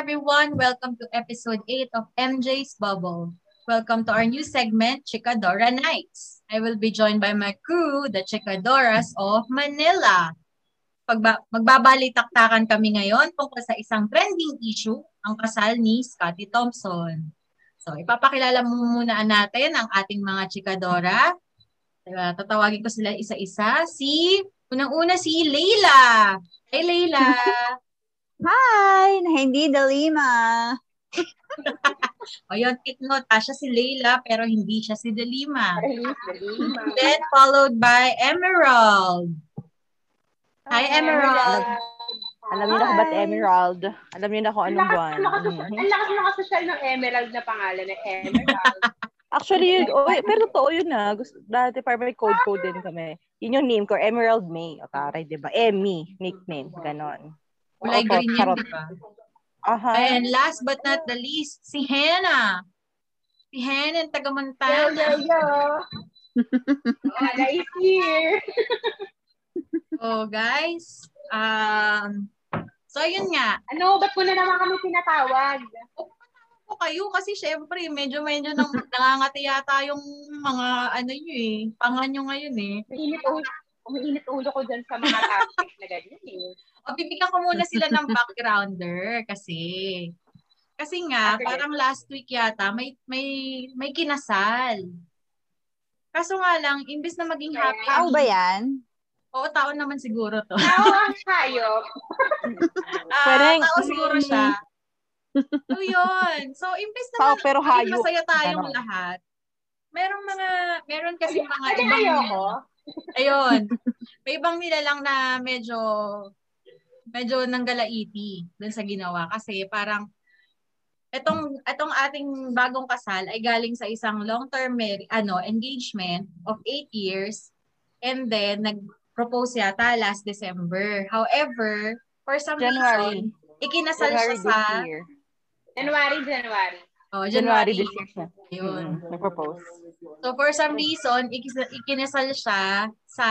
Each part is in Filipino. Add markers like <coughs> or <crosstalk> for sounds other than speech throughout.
Everyone. Welcome to episode 8 of MJ's Bubble. Welcome to our new segment, Chicadora Nights. I will be joined by my crew, the Chicadoras of Manila. Pagba- magbabalitaktakan kami ngayon tungkol sa isang trending issue, ang kasal ni Scotty Thompson. So, ipapakilala muna natin ang ating mga Chikadora. Diba, tatawagin ko sila isa-isa. Si, unang-una si Leila. Hey, Leila. Hi! Na hindi Dalima. <laughs> o yun, take note, ah, siya si Leila, pero hindi siya si Delima. Dalima. Then, followed by Emerald. Hi, Emerald. Alam niyo na kung ba't Emerald? Alam niyo na kung anong buwan. ang lakas, Mhm. ang lakas nakasosyal ng Emerald na pangalan na Emerald. <laughs> Actually, yun, oh, pero totoo yun na. Gusto, dati parang may code-code din kami. Yun yung name ko, Emerald May. O taray, di ba? Emmy, nickname. Ganon. Kulay Opo, green yan, di ba? Aha. And last but not the least, si Hannah. Si Hannah, ang taga yo, Montana. yo, yo. Ana is <laughs> here. <laughs> Oh, guys. Um, so, yun nga. Ano, ba't ko na naman kami tinatawag? po kayo kasi syempre medyo medyo nang <laughs> nangangati yata yung mga ano nyo eh, panga nyo ngayon eh. Umiinit ulo, umiinit ulo ko dyan sa mga topics na ganyan eh. O bibigyan ko muna sila ng backgrounder kasi kasi nga Okay. parang last week yata may may may kinasal. Kaso nga lang imbes na maging happy. Tao ba yan? Oo, tao naman siguro to. Tao ang <laughs> hayop. Ah, tao siguro siya. So yun. So imbes na Tao, pero maging hayop. masaya tayong Ganon. lahat. Merong mga meron kasi mga Ano ibang ayoko? Ayun. May ibang nilalang na medyo medyo nanggalaiti dun sa ginawa kasi parang etong etong ating bagong kasal ay galing sa isang long-term mar- ano engagement of 8 years and then nag-propose yata last December. However, for some January. reason, ikinasal January siya sa. January, January. Oh, January January. this year siya. Yun. Mm, Nag-propose. So for some reason, ikis- ikinasal siya sa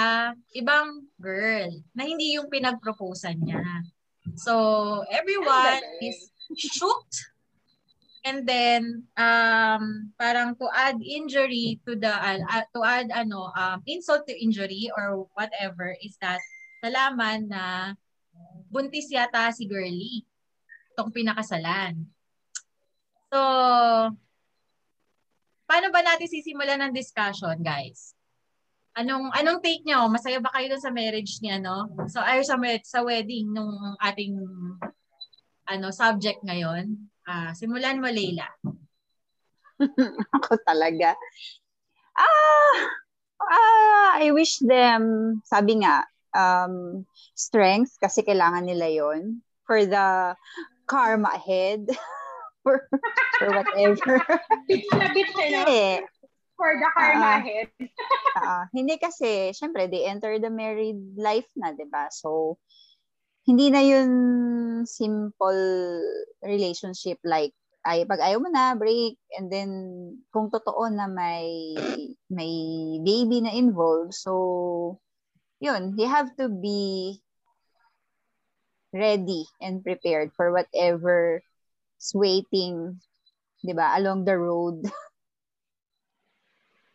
ibang girl na hindi yung pinag-proposean niya. So everyone is shocked. And then um parang to add injury to the uh, uh, to add ano um insult to injury or whatever is that nalaman na buntis yata si girly tong pinakasalan. So paano ba natin sisimulan ng discussion, guys? Anong anong take nyo? Masaya ba kayo sa marriage niya, no? So ay sa sa wedding nung ating ano subject ngayon? Ah, simulan mo, Leila. <laughs> Ako talaga. Ah, ah, I wish them, sabi nga, um, strength kasi kailangan nila yon for the karma ahead. <laughs> for, for <laughs> whatever. <laughs> Bits na bits eh, no? Hindi. For the karma Ah. ahead. <laughs> Ah, hindi kasi, syempre, they enter the married life na, di ba? So, hindi na yun simple relationship like, ay, pag ayaw mo na, break, and then, kung totoo na may, may baby na involved, so, yun, you have to be ready and prepared for whatever waiting, di ba, along the road. <laughs>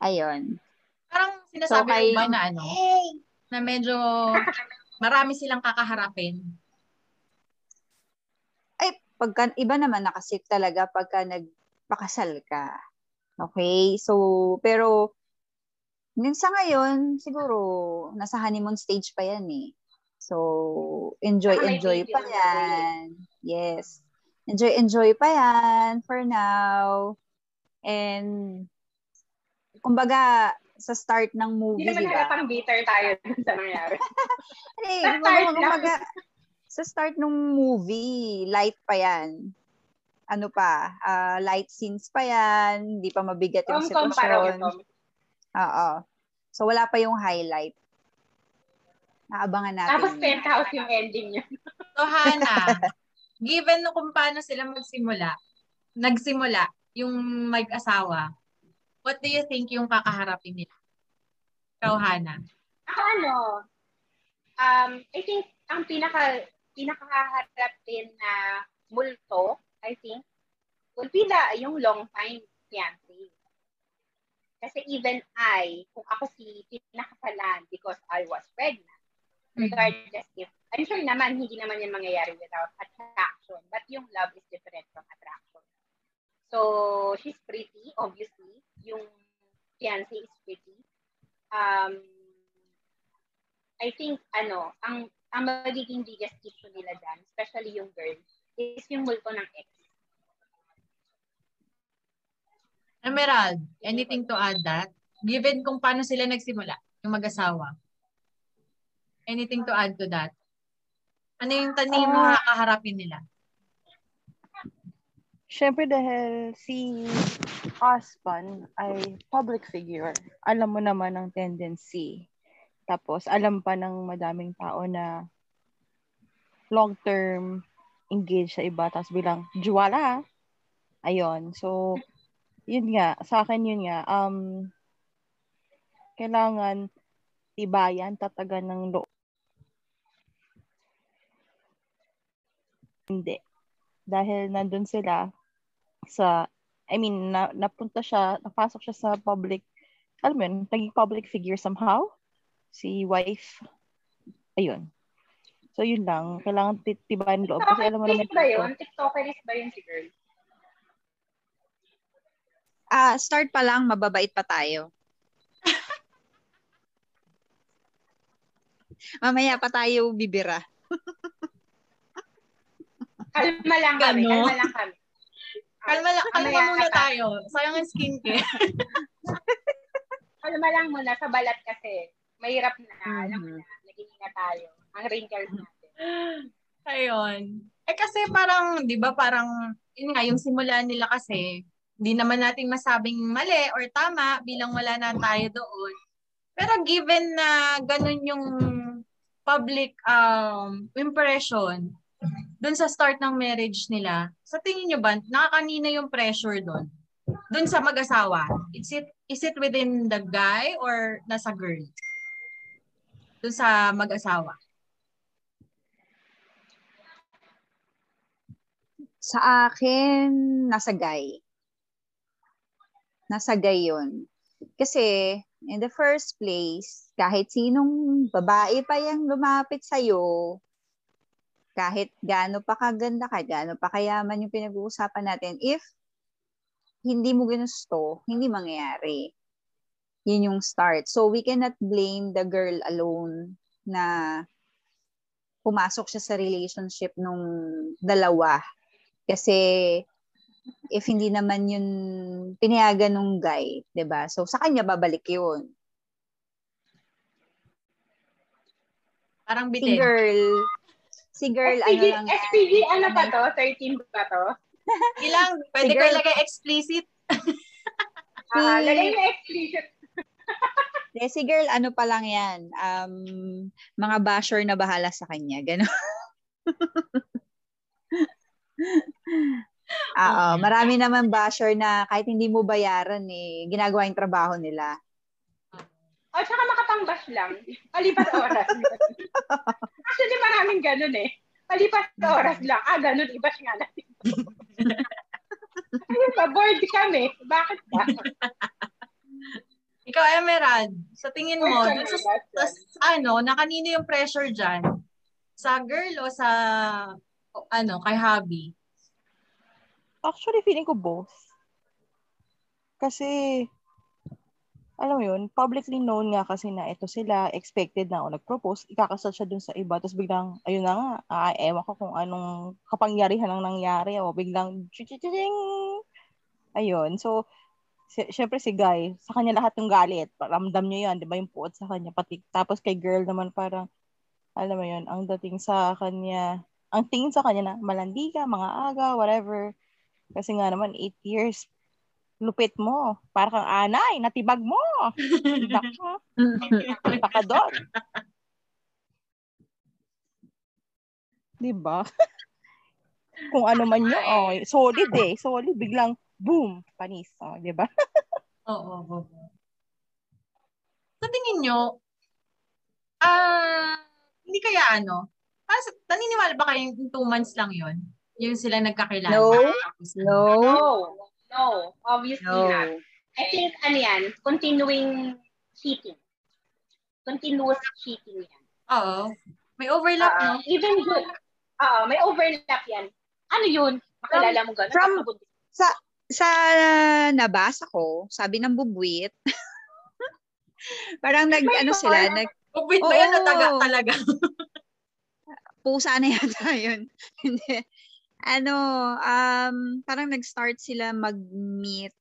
Ayun. Parang sinasabi So, kay- ba na ano, na medyo marami silang kakaharapin. ay pagka iba naman na kasi talaga pagka nagpakasal ka. Okay? So, pero yun sa ngayon, siguro nasa honeymoon stage pa yan eh. So, enjoy, enjoy pa yan. Yes. Enjoy, enjoy pa yan for now. And, kumbaga, sa start ng movie, Hindi naman di ba? halatang bitter tayo <laughs> dun sa nangyari. <laughs> Hey, Sa kumbaga, start lang. kumbaga, sa start ng movie, light pa yan. ano pa, ah, light scenes pa yan, hindi pa mabigat yung sitwasyon. Oo. So, wala pa yung highlight. Naabangan natin. Tapos penthouse yung ending niya. So, Hana, <laughs> given no kung paano sila magsimula, nagsimula, yung mag-asawa, what do you think yung kakaharapin nila? Ikaw, Hana. Ako ano, um, I think ang pinaka pinakaharap din na multo, I think, will be the, yung long time fiancé. Kasi even I, kung ako si pinakasalan because I was pregnant, regardless if, I'm sure naman, hindi naman yan mangyayari without attraction. But yung love is different from attraction. So, she's pretty, obviously. Yung fiancé is pretty. Um, I think, ano, ang ang magiging biggest issue nila dyan, especially yung girl, is yung multo ng ex. Emerald, anything to add that? Given kung paano sila nagsimula, yung mag-asawa. Anything to add to that? Ano yung tanim na kakaharapin nila? Siyempre dahil si husband ay public figure, alam mo naman ang tendency. Tapos alam pa ng madaming tao na long-term engaged sa iba, tapos bilang, juwala. Ayun. So, yun nga, sa akin yun nga, um, kailangan tibayan, tatagan ng loob. Hindi. Dahil nandun sila sa, I mean, na, napunta siya, napasok siya sa public, alam mo yun, naging public figure somehow. Si wife. Ayun. So, yun lang. Kailangan tit- tibayan ng loob. Kasi alam mo naman, ba yun? TikTokeris ba yun si girl? Ah, start pa lang, mababait pa tayo. <laughs> Mamaya pa tayo bibira. <laughs> Kalma lang kami, Ano? kalma lang kami. Kalma, lang, kalma Mamaya muna ka. tayo. Sayang ang skincare. Kalma lang muna sa balat kasi. Mahirap na, alam mo Mhm. na, naging na tayo. Ang wrinkles natin. <gasps> Ayun. Eh kasi parang, di ba parang, yun nga, yung simula nila kasi, hindi naman natin masabing mali or tama bilang wala na tayo doon. Pero given na ganun yung public um, impression doon sa start ng marriage nila, sa tingin nyo ba, nakakanina yung pressure doon? Doon sa mag-asawa? Is it, is it within the guy or nasa girl? Doon sa mag-asawa? Sa akin, nasa guy. Nasa guy yun. Kasi, in the first place, kahit sinong babae pa yung lumapit sa'yo, kahit gaano pa kaganda ka, gaano pa kayaman yung pinag-uusapan natin, if hindi mo ginusto, hindi mangyayari. Yun yung start. So, we cannot blame the girl alone na pumasok siya sa relationship nung dalawa. Kasi if hindi naman yun pinayagan nung guy, ba? So sa kanya babalik 'yun. Parang Si bitin. girl, si girl ano SPG, lang. SPG ano pa to? 13 ba to? <laughs> Ilang, pwede ko girl- ilagay explicit. Ah, Si- lagay na explicit. <laughs> Eh, si girl ano pa lang 'yan. Um mga basher na bahala sa kanya, gano'n. <laughs> Oo, marami naman basher na kahit hindi mo bayaran eh, ginagawa yung trabaho nila. O, tsaka makapangbash lang. Palipas oras. <laughs> Actually, maraming ganun eh. Palipas oras lang. Ah, ganun. Ibash nga natin. Ayun ba, bored kami. Bakit ba? Ikaw, Emerald, sa tingin mo, Bored dun sa, sa, sa ano, na kanino yung pressure dyan? Sa girl o sa, o, ano, kay hubby? Actually, feeling ko both. Kasi, alam mo yun, publicly known nga kasi na ito sila, expected na o nag-propose, ikakasal siya dun sa iba, tapos biglang, ayun na nga, ah, ewan ko kung anong kapangyarihan ang nangyari, o biglang, chichiching! Ayun, so, si, syempre si Guy, sa kanya lahat ng galit, ramdam niya yun, di ba yung puot sa kanya, pati, tapos kay girl naman parang, alam mo yun, ang dating sa kanya, ang tingin sa kanya na malandi ka, mga aga, whatever, Kasi nga naman, 8 years, lupit mo. Para kang anay, natibag mo. Baka, <laughs> baka doon. Diba? <laughs> Kung ano man yun, oh, solid eh. Solid, biglang, boom, panis. Oh, diba? <laughs> Oo, oo, oo. Sa tingin nyo, ah, hindi kaya ano, para sa, naniniwala ba kayo yung two months lang yon Yung sila nagkakilala? No. Tapos, No. No. No. Obviously No. not. I think, ano yan, continuing cheating. Continuous cheating yan. Oo. May overlap, Ah, no? even good. Oo, may overlap yan. Ano yun? Makilala mo gano'n? from- nabuntis Sa nabasa ko, sabi ng bubwit, <laughs> parang nag, May ano sila, parang- nag, Upit ba yan o Oo. taga talaga? pusa na yata yun. <laughs> Hindi. Ano, um, parang nag-start sila mag-meet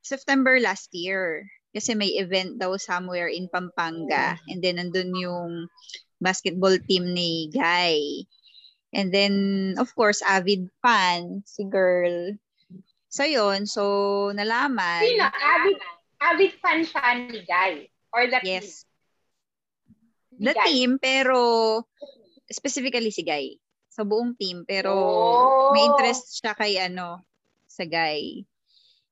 September last year. Kasi may event daw somewhere in Pampanga. And then, nandun yung basketball team ni Guy. And then, of course, avid fan, si girl. So, yun. So, nalaman. Sino? Avid, avid fan siya ni Guy. Or the Yes. team. The Guy. team, pero specifically si Guy. Sa buong team. Pero Oh. may interest siya kay ano, sa Guy.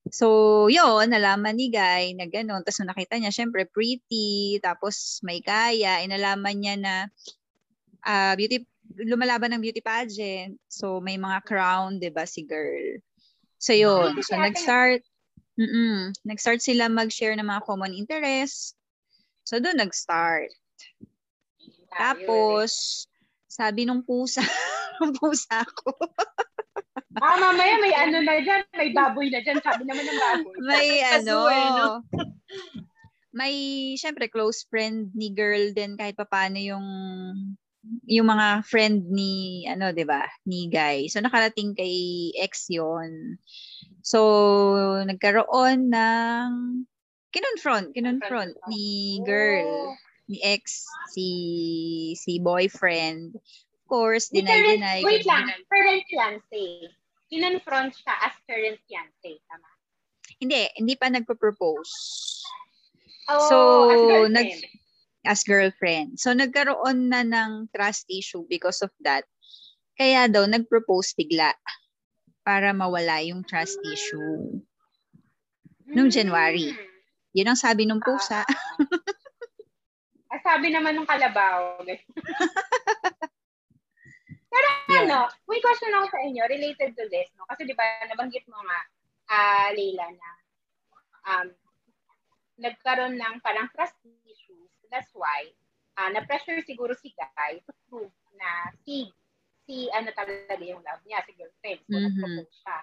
So, yun, nalaman ni Guy na gano'n. Tapos nakita niya, syempre, pretty, tapos may kaya. Inalaman niya na ah, beauty, lumalaban ng beauty pageant. So, may mga crown, di ba, si girl. So, yun. Ah, So, nag-start, mm nag-start sila mag-share ng mga common interests. So, doon nag-start. Tapos, sabi nung pusa, <laughs> nung pusa ko, Ah, mamaya may ano na dyan. May baboy na dyan. Sabi naman ng baboy. <laughs> may ano, no? may, syempre, close friend ni girl din kahit papaano yung yung mga friend ni, ano, 'di ba ni Guy. So, nakarating kay ex yon So, nagkaroon ng kinonfront, kinonfront ni girl, ni ex, si si boyfriend. Of course, deny, current, deny. wait lang. Current fiancé. Kinonfront siya as current fiancé. Tama? Hindi, hindi pa nagpo-propose. Oh, So, as girlfriend. nag- as girlfriend. So, nagkaroon na ng trust issue because of that. Kaya daw, nag-propose bigla para mawala yung trust issue. nung January. Hmm. Yun ang sabi ng pusa. Ah, <laughs> sabi naman ng kalabaw. <laughs> Pero Yun. ano, may question ako sa inyo related to this, no? Kasi di ba nabanggit mo nga, ah Leila, na um, nagkaroon ng parang trust issues. That's why, ah na-pressure siguro si Guy to prove na si si ano talaga yung love niya, si girlfriend. So, Mhm. nag-propose siya.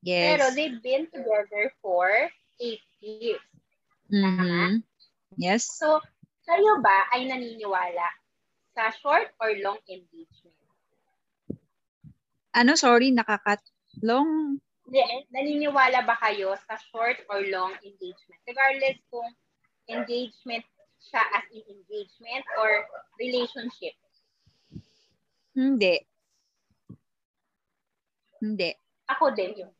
Yes. Pero they've been together for eight years. Mhm. Yes. So, kayo ba ay naniniwala sa short or long engagement? Ano, sorry, nakakat long. Hindi, naniniwala ba kayo sa short or long engagement? Regardless kung engagement siya as in engagement or relationship. Hindi. Hindi. Ako din yung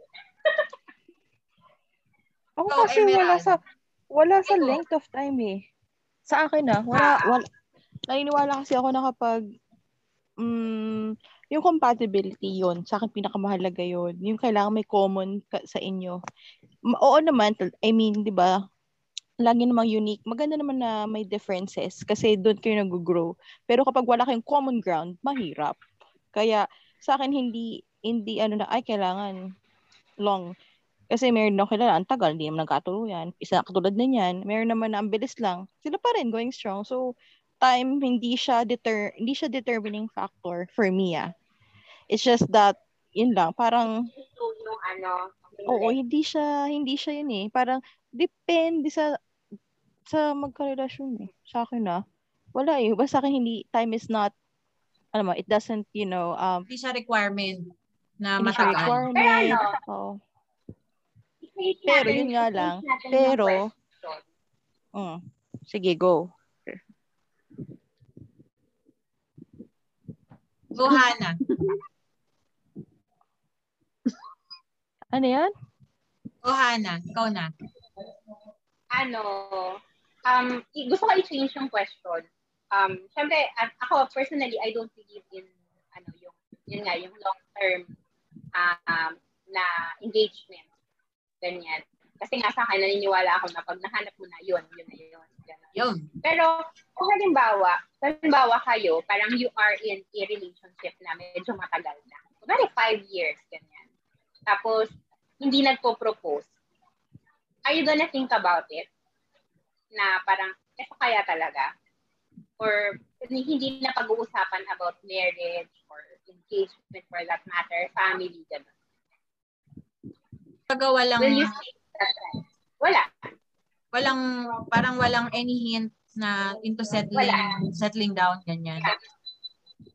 Ako Ikaw, kasi wala sa wala sa length of time eh. Sa akin na, wala, Ah. wala. Naniniwala kasi ako na kapag mm, yung compatibility yon sa akin pinakamahalaga yon Yung kailangan may common ka, sa inyo. Oo naman, I mean, di ba, lagi namang unique. Maganda naman na may differences kasi doon kayo nag-grow. Pero kapag wala kayong common ground, mahirap. Kaya sa akin hindi hindi ano na ay kailangan long kasi meron ako kilala, ang tagal, hindi naman nagkatuluyan. Isa katulad na yan, meron naman na ang bilis lang. Sila pa rin going strong. So, time, hindi siya, deter hindi siya determining factor for me, ah. It's just that, yun lang, parang, yung ano. Oh, oo, hindi siya, hindi siya yun eh. Parang, depende sa, sa magkarelasyon eh. Sa akin na. Wala eh. Basta sa akin, hindi, time is not, ano mo, it doesn't, you know, um, Hindi siya requirement na hindi siya matagal. requirement. Pero ano, Oo. Pero yun nga lang, pero-. Mm. Sige, go. Go, Hana. Ano yan? O Hana, ikaw na. ano, um, gusto ko i-change yung question. Um, syempre, a- ako personally, I don't believe in, ano, yung, yun nga, yung long-term um, na engagement. Ganyan. Kasi nga sa akin, naniniwala ako na pag nahanap mo na yun, yun na yun. Ganun. Yun. Pero kung halimbawa, halimbawa kayo, parang you are in a relationship na medyo matagal na. Kunwari five years, ganyan. Tapos, hindi nagpo-propose. Are you gonna think about it? Na parang, eto kaya talaga? Or hindi na pag-uusapan about marriage or engagement for that matter, family, gano'n. Pag walang, Will you? Wala. walang, parang walang any hint na into settling, Wala. settling down, ganyan.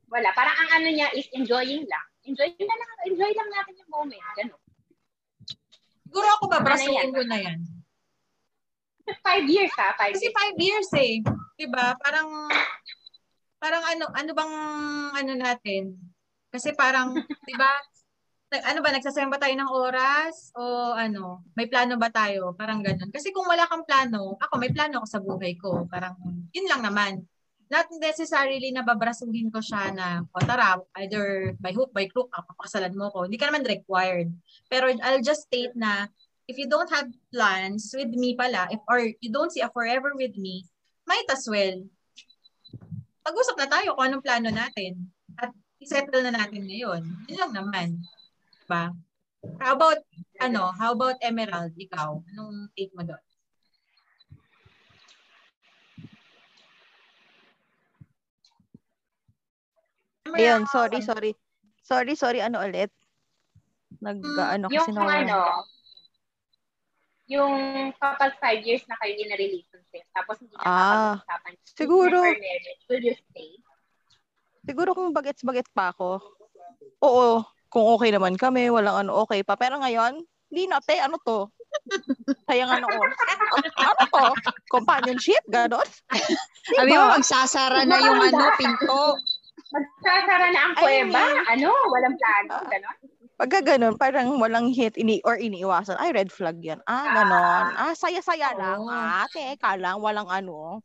Wala. Parang ang ano niya is enjoying lang. Enjoy na lang, enjoy lang natin yung moment. Gano'n. Siguro ako babrasuin ko na yan. Five years ha, five Kasi years. five years eh. Diba? Parang, parang ano, ano bang ano natin? Kasi parang, <laughs> diba? nag- Ano ba, nagsasayang ba tayo ng oras? O ano, may plano ba tayo? Parang ganun. Kasi kung wala kang plano, ako may plano ako sa buhay ko. Parang, yun lang naman. Not necessarily na babrasuhin ko siya na, o tara, either by hook, by crook, ah, papakasalan mo ko. Hindi ka naman required. Pero I'll just state na, if you don't have plans with me pala, if or you don't see a forever with me, might as well. Pag-usap na tayo kung anong plano natin. At isettle na natin ngayon. Yun lang naman. Diba? How about, ano, how about Emerald, ikaw? Anong take mo doon? Ayun, sorry, sorry. Sorry, sorry, ano ulit? Nag, Mm, ano yung kasi nawala. ano, yung kapag five years na kayo in a relationship, tapos hindi na Ah, kapag-usapan siguro. marriage, will you stay? Siguro kung bagets-baget pa ako, oo, kung okay naman kami, walang ano, okay pa. Pero ngayon, hindi na, te, ano to? Sayang ano ano to? Companionship, ganon? Sabi Diba? mo, magsasara na yung ano, pinto. Magsasara na ang I kuweba? mean- ano? Walang plano? Ah. Ganon? Pagka ganun, parang walang hit ini or iniiwasan. Ay, red flag yan. Ah, ganon. Ah, saya-saya lang. Oo. Ah, teka lang, walang ano.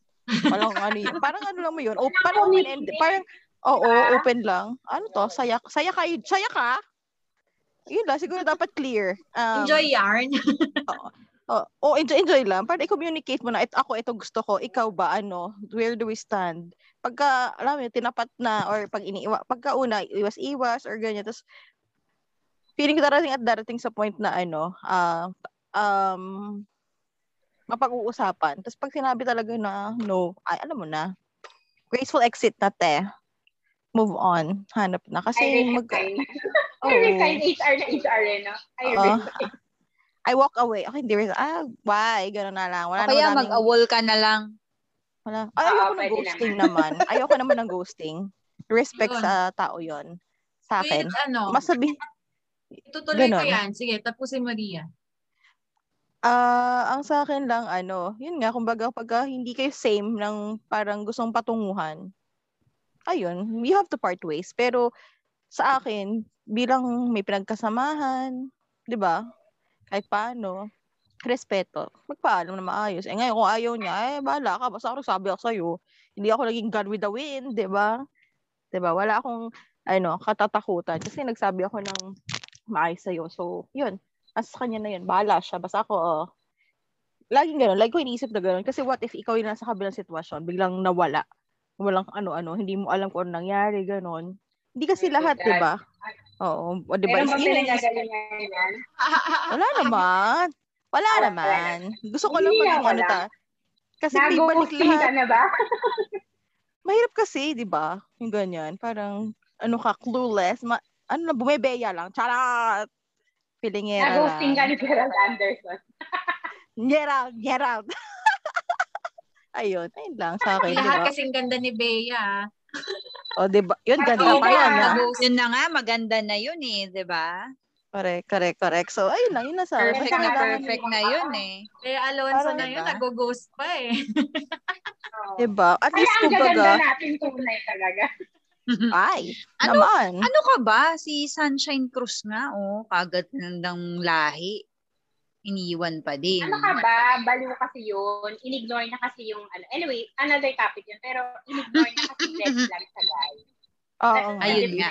Walang ano yun. Parang ano lang mo yun. O, parang end. Parang, oo, open lang. Ano to? Saya, saya ka. Saya ka? Yun lang, siguro dapat clear. Um, Enjoy yarn. <laughs> Oh, oh, enjoy, enjoy lang. Para i-communicate mo na, it, ako, ito gusto ko, ikaw ba, ano, where do we stand? Pagka, alam mo, tinapat na, or pag iniiwa, pagka una, iwas-iwas, or ganyan, tapos, feeling ko darating at darating sa point na, ano, ah, um, mapag-uusapan. Tapos pag sinabi talaga na, no, ay, alam mo na, graceful exit na, te. Move on. Hanap na. Kasi, I mag, resign. <laughs> Oo. I resign HR na HR eh, no? I resign. I walk away. Okay, hindi rin. Ah, why? Ganun na lang. Wala O kaya naman naming- mag-awol ka na lang. Wala. Ay, ayoko ng pwede ghosting naman. <laughs> ayoko naman ng ghosting. Respect Yun. sa tao yon Sa akin. Wait, ano, Mas sabi, itutuloy ko yan. Sige, tapusin mo Ria. ah, ang sa akin lang, ano, yun nga, kumbaga, pagka hindi kayo same ng parang gustong patunguhan, ayun, you have to part ways. Pero, sa akin, bilang may pinagkasamahan, di ba? Kahit paano, respeto. Magpaalam na maayos. Eh ngayon, kung ayaw niya, eh, bahala ka. Basta ako sabi ako sa'yo, hindi ako naging God with the wind, di ba? Di ba? Wala akong, ano, katatakutan. Kasi nagsabi ako ng maayos sa'yo. So, yun. As kanya na yun. Bahala siya. Basta ako, oh, laging ganun. Like ko iniisip na ganun. Kasi what if ikaw yung nasa kabilang sitwasyon, biglang nawala. Walang ano-ano, hindi mo alam kung ano nangyari, ganun. Hindi kasi Oh my lahat, di ba? Oo. O, di ba? Meron ba pinagagalingan yan? <laughs> wala naman. Wala naman. Gusto ko lang nga ano ta. Kasi may balik ka lahat. na ba? <laughs> Mahirap kasi, di ba? Yung ganyan. Parang, ano ka, clueless. Ma- ano na, bumebeya lang. Charot! Pilingera Nag-ghosting ka lang. ni Gerald Anderson. <laughs> Get out! Ayun. Ayun lang sa akin, Lahat ba? kasing ganda ni Bea. O, di ba? Yun, ganda pa yan. nga. ah. Yun na nga, maganda na yun eh, di ba? Correct, correct, correct. So, ayun lang. Yun na sa akin. Perfect na perfect na yun eh. Kaya Alonso Parang, na yun, diba? nag-ghost pa eh. Oo. <laughs> Di ba? At Kaya least, ang gaganda kumbaga, natin tunay talaga. <laughs> Ay, <laughs> Ano- naman. Ano ka ba? Si Sunshine Cruz nga, oh. Kagat ng lahi. Iniwan pa din. Ano ka ba? Baliw kasi yun. Inignore na kasi yung, ano. Anyway, another topic yun. Pero inignore na kasi red flag sa guy. Oo. nga. Ayun nga.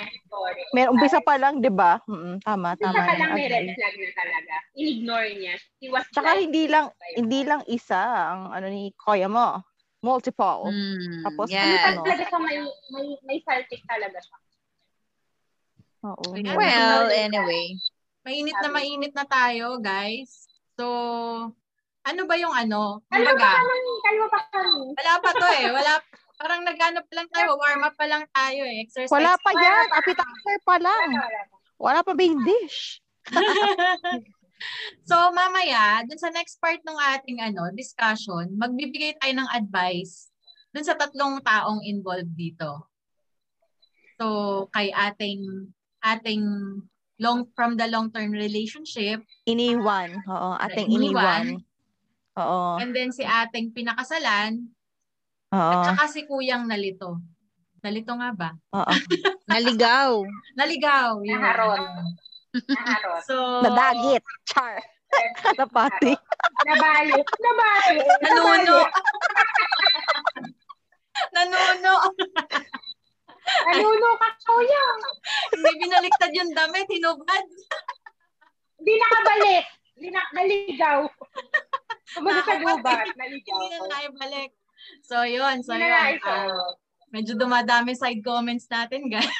May umpisa pa lang, 'di ba? Mm, tama, Umpisa tama. pa yan, lang may red flag na talaga. Inignore niya. He was Tsaka like, hindi lang hindi lang isa ang ano ni Kuya mo. Multiple. Mm, Tapos, yes. ano? talaga siya, may, may, may saltic talaga siya. Oo. Well, anyway. Mainit na mainit na tayo, guys. So, ano ba yung ano? Kalma pa kami, kalma pa kami. wala pa to eh. Wala, parang naghanap pa lang tayo. Warm up pa lang tayo eh. Exercise. Wala pa Wala yan. pa. Appetizer pa lang. Wala, wala. Wala pa main dish. <laughs> so, mamaya, dun sa next part ng ating ano, discussion, magbibigay tayo ng advice dun sa tatlong taong involved dito. So, kay ating ating long from the long-term relationship Iniwan. Oo, ating Iniwan. iniwan. Oo. and then si ating pinakasalan Oo. at saka si kuyang nalito. Nalito nga ba? Oo. Naligaw. <laughs> Naligaw. Yun. Naharot. So, Nadagit. Char. <laughs> Napati. Nabalik. Nabalik. Nanuno. <laughs> Nanuno. Nanuno ka, kuya. Hindi binaliktad yung damit, hinubad. Hindi nakabalik. Hindi na, naligaw. Kumbaga sa gubat, <laughs> naligaw. Hindi na naibalik. So, yun. So, yun. Ah, medyo dumadami side comments natin, guys.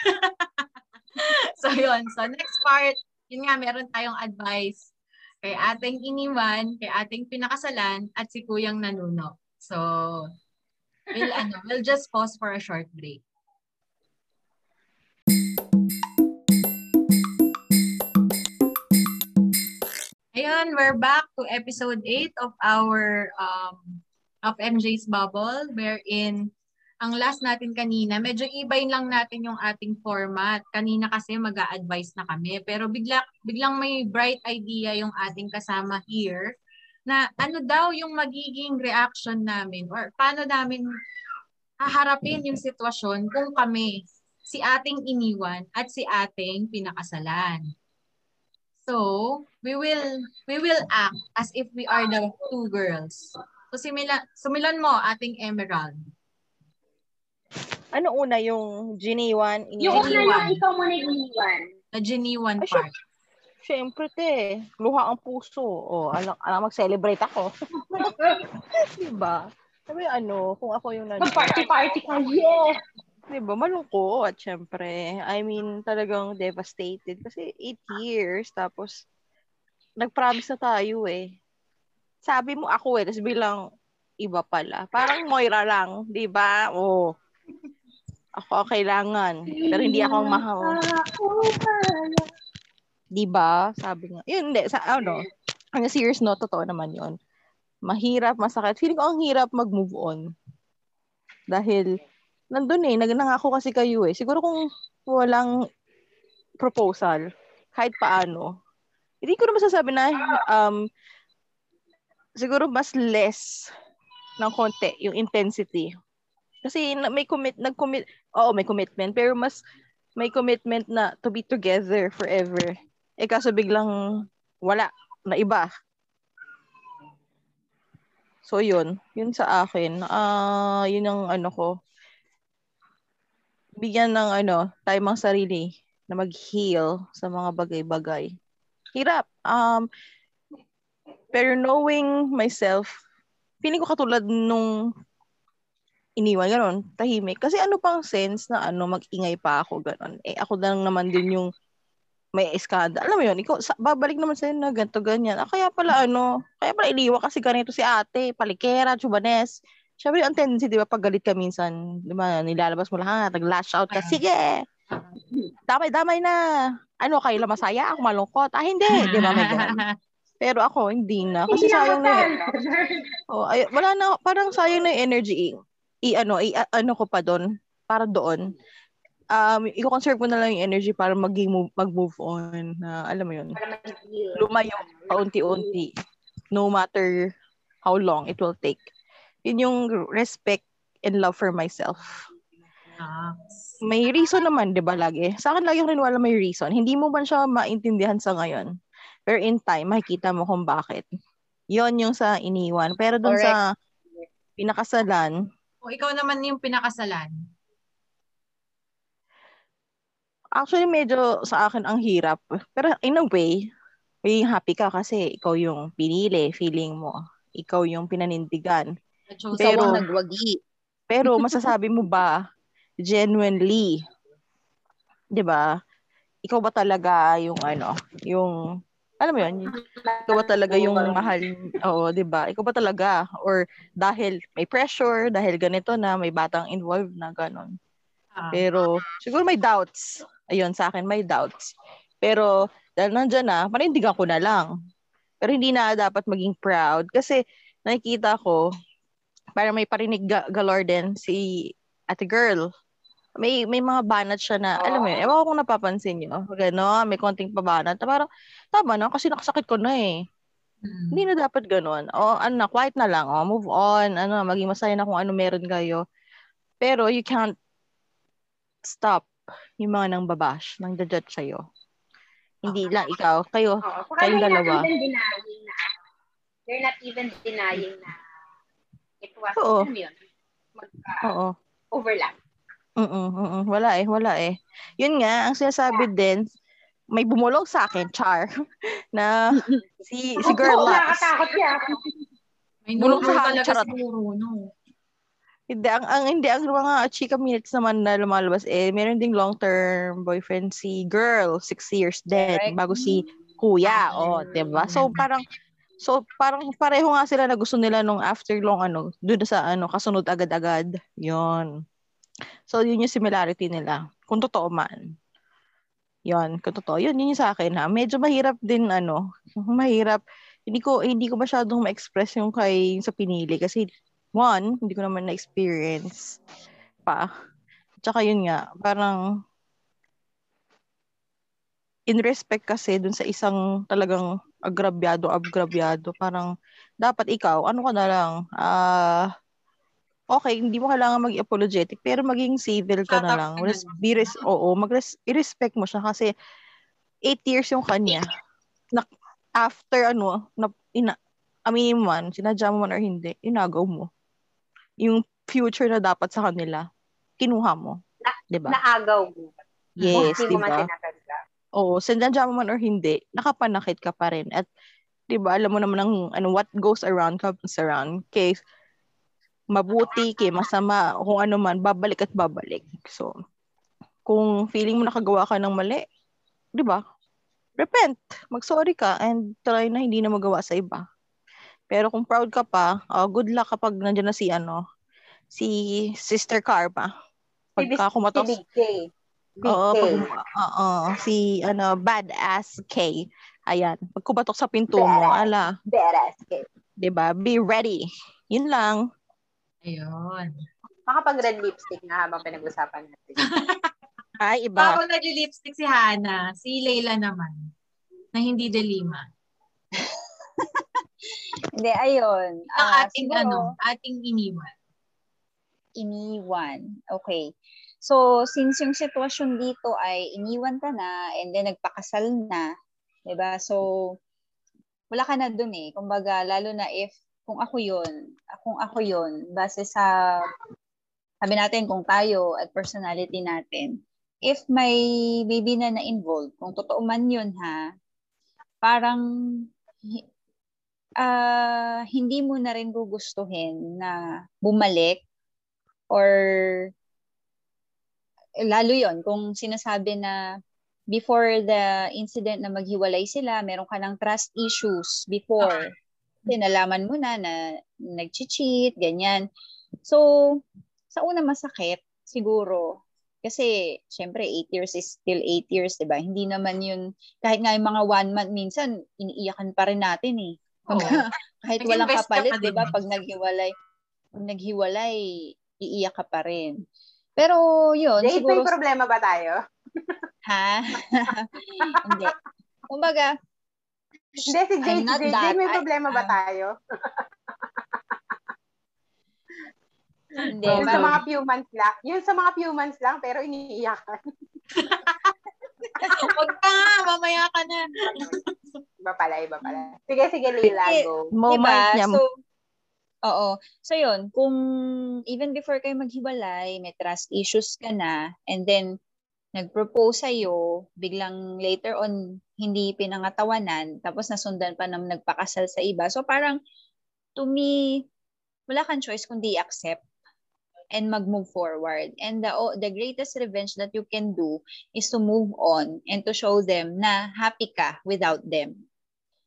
<laughs> so, yun. So, next part, yun nga, meron tayong advice kay ating iniwan, kay ating pinakasalan, at si Kuyang Nanuno. So, we'll, ano, we'll just pause for a short break. Ayan, we're back to episode 8 of our um, of MJ's Bubble wherein ang last natin kanina, medyo ibayin lang natin yung ating format. Kanina kasi mag advise na kami. Pero bigla, biglang may bright idea yung ating kasama here na ano daw yung magiging reaction namin or paano namin haharapin yung sitwasyon kung kami si ating iniwan at si ating pinakasalan. So, we will we will act as if we are the two girls. So, simila, sumilan mo ating Emerald. Ano una yung giniwan? Yung una yung ikaw mo na iniwan. The genuine Ay, part. Siyempre, te. Luha ang puso. O, alam, alam mag-celebrate ako. <laughs> diba? Sabi, ano, kung ako yung nandun. Mag-party-party ka, yeah! Diba, malungkot, syempre. I mean, talagang devastated. Kasi eight years, tapos, nag-promise na tayo eh. Sabi mo ako eh, tapos bilang iba pala. Parang Moira lang, di ba? Oo. Ako ang kailangan. Pero hindi ako mahal. Di ba? Sabi nga. Yun, hindi. Sa, ano, ang serious no, totoo naman yun. Mahirap, masakit. Feeling ko ang hirap mag-move on. Dahil, nandun eh, nangako kasi kayo eh. Siguro kung walang proposal, kahit paano, hindi ko na masasabi na, um, siguro mas less ng konti yung intensity. Kasi may commit, nag-commit, oo, may commitment, pero mas may commitment na to be together forever. Eh kaso biglang wala, na iba. So yun, yun sa akin. Ah, yun ang ano ko. Bigyan ng ano, time ang sarili na mag-heal sa mga bagay-bagay. Hirap. Um, pero knowing myself, feeling ko katulad nung iniwan, gano'n, tahimik. Kasi ano pang sense na ano, mag-ingay pa ako, gano'n. Eh, ako lang naman din yung may eskada. Alam mo yun, ikaw, sa, babalik naman sa'yo na ganito, ganyan. Ah, kaya pala ano, kaya pala iniwan kasi ganito si ate, palikera, chubanes. Siyempre, ang tendency, di ba, pag galit ka minsan, di ba, nilalabas mo lahat, nag-lash out ka, sige, damay-damay na. Ano, kayo lang masaya, ako malungkot. Ah, hindi, di ba, may ganun. <laughs> Pero ako, hindi na. Kasi Hindi sayang na yun. <laughs> Oh, ay, wala na, parang sayang na yung energy. I, ano, i, ano ko pa doon, para doon. Um, i-conserve ko na lang yung energy para mag move, mag-move on na, alam mo yun, lumayo paunti-unti. No matter how long it will take. Yun yung respect and love for myself. Ah. May reason naman, di ba, lagi? Sa akin lagi rin wala may reason. Hindi mo man siya maintindihan sa ngayon. Pero in time, makikita mo kung bakit. Yon yung sa iniwan. Pero dun sa pinakasalan, O ikaw naman yung pinakasalan. actually medyo sa akin ang hirap. Pero in a way, maging happy ka kasi ikaw yung pinili, feeling mo. Ikaw yung pinanindigan. Pero- nagwagi. Pero masasabi mo ba genuinely, 'di ba? Ikaw ba talaga yung ano, yung alam mo yun, ikaw ba talaga yung mahal, oo, 'di ba? Ikaw ba talaga or dahil may pressure, dahil ganito na may batang involved na ganon. Ah. Pero siguro may doubts. Ayun, sa akin may doubts. Pero dahil nandiyan na, panindigan ko na lang. Pero hindi na dapat maging proud kasi nakikita ko para may parinig ga- galore din si ate girl. May may mga banat siya na, alam mo yun, ewan ko kung napapansin nyo. Gano'n, may konting pabanat. Parang, tama na, kasi nakasakit ko na eh. Mm. Hindi na dapat ganun. O ano na, quiet na lang. O, move on. Ano, maging masaya na kung ano meron kayo. Pero you can't stop yung mga nang babash, nang judge sa'yo. Hindi lang ikaw. Kayo. Saka Kayong they're dalawa. not even denying na, they're not even denying na it was, Oo. mo yun, oo. mag-overlap. Mm-mm, mm-mm. Wala eh, wala eh. Yun nga, ang sinasabi din, may bumulong sa akin, Char, <laughs> na <laughs> si si Girl Oo, Loves. nakakatakot yan. May nurul sa charot. siguro, no? Hindi, ang, ang, hindi, ang mga chika minutes naman na lumalabas, eh, meron ding long-term boyfriend si girl, six years din, Correct. bago si kuya, oh, diba? So, parang, so, parang pareho nga sila na gusto nila nung after long, ano, doon sa, ano, kasunod agad-agad, yon So, yun yung similarity nila, kung totoo man. Yon, kung totoo. Yun, yun yung sa akin, ha. Medyo mahirap din, ano, mahirap, hindi ko, hindi ko masyadong ma-express yung kay, sa pinili, kasi one, hindi ko naman na-experience pa. Tsaka yun nga, parang in respect kasi dun sa isang talagang agrabyado, agrabyado, parang dapat ikaw, ano ka na lang, ah, okay, hindi mo kailangan maging apologetic, pero maging civil ka na up lang. Res- be res- oo, mag-res- i-respect mo siya kasi eight years yung kanya. Na, after ano, na, ina, aminin mo man, sinadya mo man or hindi, inagaw mo. Yung future na dapat sa kanila, kinuha mo. Na- diba? Naagaw mo. yes, man diba? Oo, sinadya mo man or hindi, nakapanakit ka pa rin. At, di ba, alam mo naman ang, ano, what goes around comes around. Kay mabuti, kay masama, kung ano man, babalik at babalik. So, kung feeling mo nakagawa ka ng mali, di ba, repent, mag-sorry ka, and try na hindi na magawa sa iba. Pero kung proud ka pa, uh, good luck kapag nandiyan na si, ano, si Sister Carpa. Pagka kumatok, Si Big K. Big Oo, K. pag, oo, si ano, badass K. Ayan, pag kumatok sa pinto mo, Badass. ala, Badass K. 'di ba? Be ready. Yun lang. Ayun. Makapag-red lipstick na habang pinag-usapan natin. <laughs> Ay, iba. Bago nag-lipstick si Hana, si Leila naman, na hindi delima. <laughs> Hindi, ayun. Ang Ah, ating siguro, ano, ating iniwan. iniwan. Okay. So, since yung sitwasyon dito ay iniwan ka na and then nagpakasal na, 'di ba? So, wala ka na dun eh. Kumbaga, lalo na if kung ako yun, kung ako yun, base sa sabi natin kung tayo at personality natin, if may baby na na-involved, kung totoo man yun ha, parang ah hindi mo na rin gugustuhin na bumalik or lalo yon kung sinasabi na before the incident na maghiwalay sila, meron ka ng trust issues before. Kasi nalaman mo na na nag-cheat, ganyan. So, sa una masakit, siguro. Kasi, syempre, 8 years is still 8 years, di ba? Hindi naman yun, kahit nga yung mga one month, minsan, iniiyakan pa rin natin eh. Oo. <laughs> kahit walang Nag-invest ka kapalit, pa di ba? Pag naghiwalay, pag naghiwalay, iiyak ka pa rin. Pero, yun, Dave, siguro, may problema ba tayo? <laughs> ha? Hindi. Kumbaga, Hindi, si Jade, I'm not Jade, that. may I- problema ba ah. tayo? Hindi, Yung sa mga few months lang. Yun sa mga few months lang, pero iniiyakan. <laughs> Huwag ka nga, mamaya ka na. Iba pala, iba pala. Sige, sige, Leila, Eh, go. Moment diba? niya. So, oo. So, yun, kung even before kayo maghiwalay, may trust issues ka na, and then, nag-propose sa'yo, biglang later on, hindi pinangatawanan, tapos nasundan pa na nagpakasal sa iba. So, parang, to me, wala kang choice kundi accept and mag-move forward. And the, oh, the greatest revenge that you can do is to move on and to show them na happy ka without them.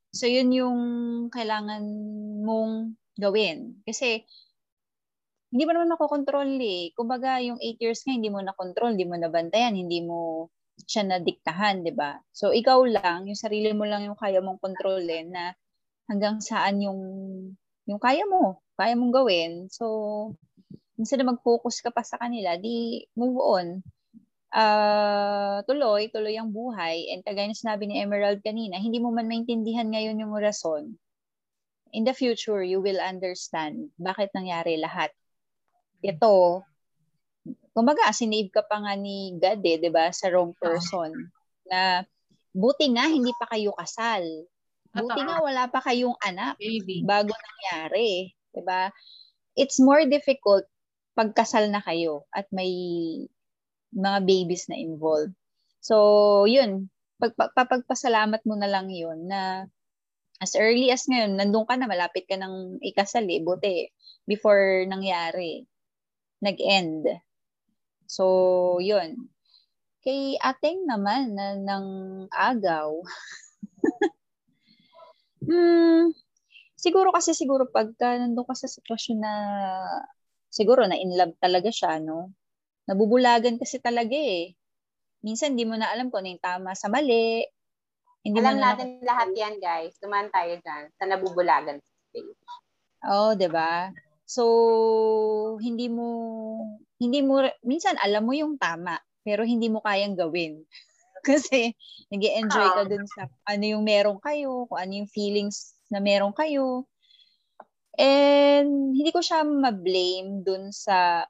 So, yun yung kailangan mong gawin. Kasi, hindi mo naman makokontrol eh. Kumbaga, yung 8 years nga, hindi mo na-control, hindi mo nabantayan, hindi mo siya nadiktahan, di ba? So, ikaw lang, yung sarili mo lang yung kaya mong kontrolin na hanggang saan yung yung kaya mo, kaya mong gawin. So, instead na mag-focus ka pa sa kanila, di move on. Ah, tuloy, tuloy ang buhay. And kagaya na sinabi ni Emerald kanina, hindi mo man maintindihan ngayon yung rason. In the future, you will understand bakit nangyari lahat. Ito, kumbaga, sinave ka pa nga ni God eh, di ba, sa wrong person. Na, buti nga, hindi pa kayo kasal. Buti nga, wala pa kayong anak Baby. bago nangyari. 'di ba? It's more difficult pagkasal na kayo at may mga babies na involved. So, yun. Pag, pag- papagpasalamat mo na lang yun na as early as ngayon, nandun ka na, malapit ka ng ikasal eh. Buti, before nangyari, nag-end. So, yun. Kay ateng naman na ng agaw, <laughs> Hmm, siguro kasi siguro pagka nandun ka sa sitwasyon na siguro na in love talaga siya, no? Nabubulagan kasi talaga eh. Minsan hindi mo na alam kung ano yung tama sa mali. Hindi Alam mo na natin lahat yan, guys. Tuman tayo dyan sa nabubulagan space. Oo, 'di ba? So, hindi mo hindi mo minsan alam mo yung tama, pero hindi mo kayang gawin. <laughs> Kasi nag enjoy ka dun sa ano yung meron kayo, kung ano yung feelings na meron kayo. And hindi ko siya ma-blame dun sa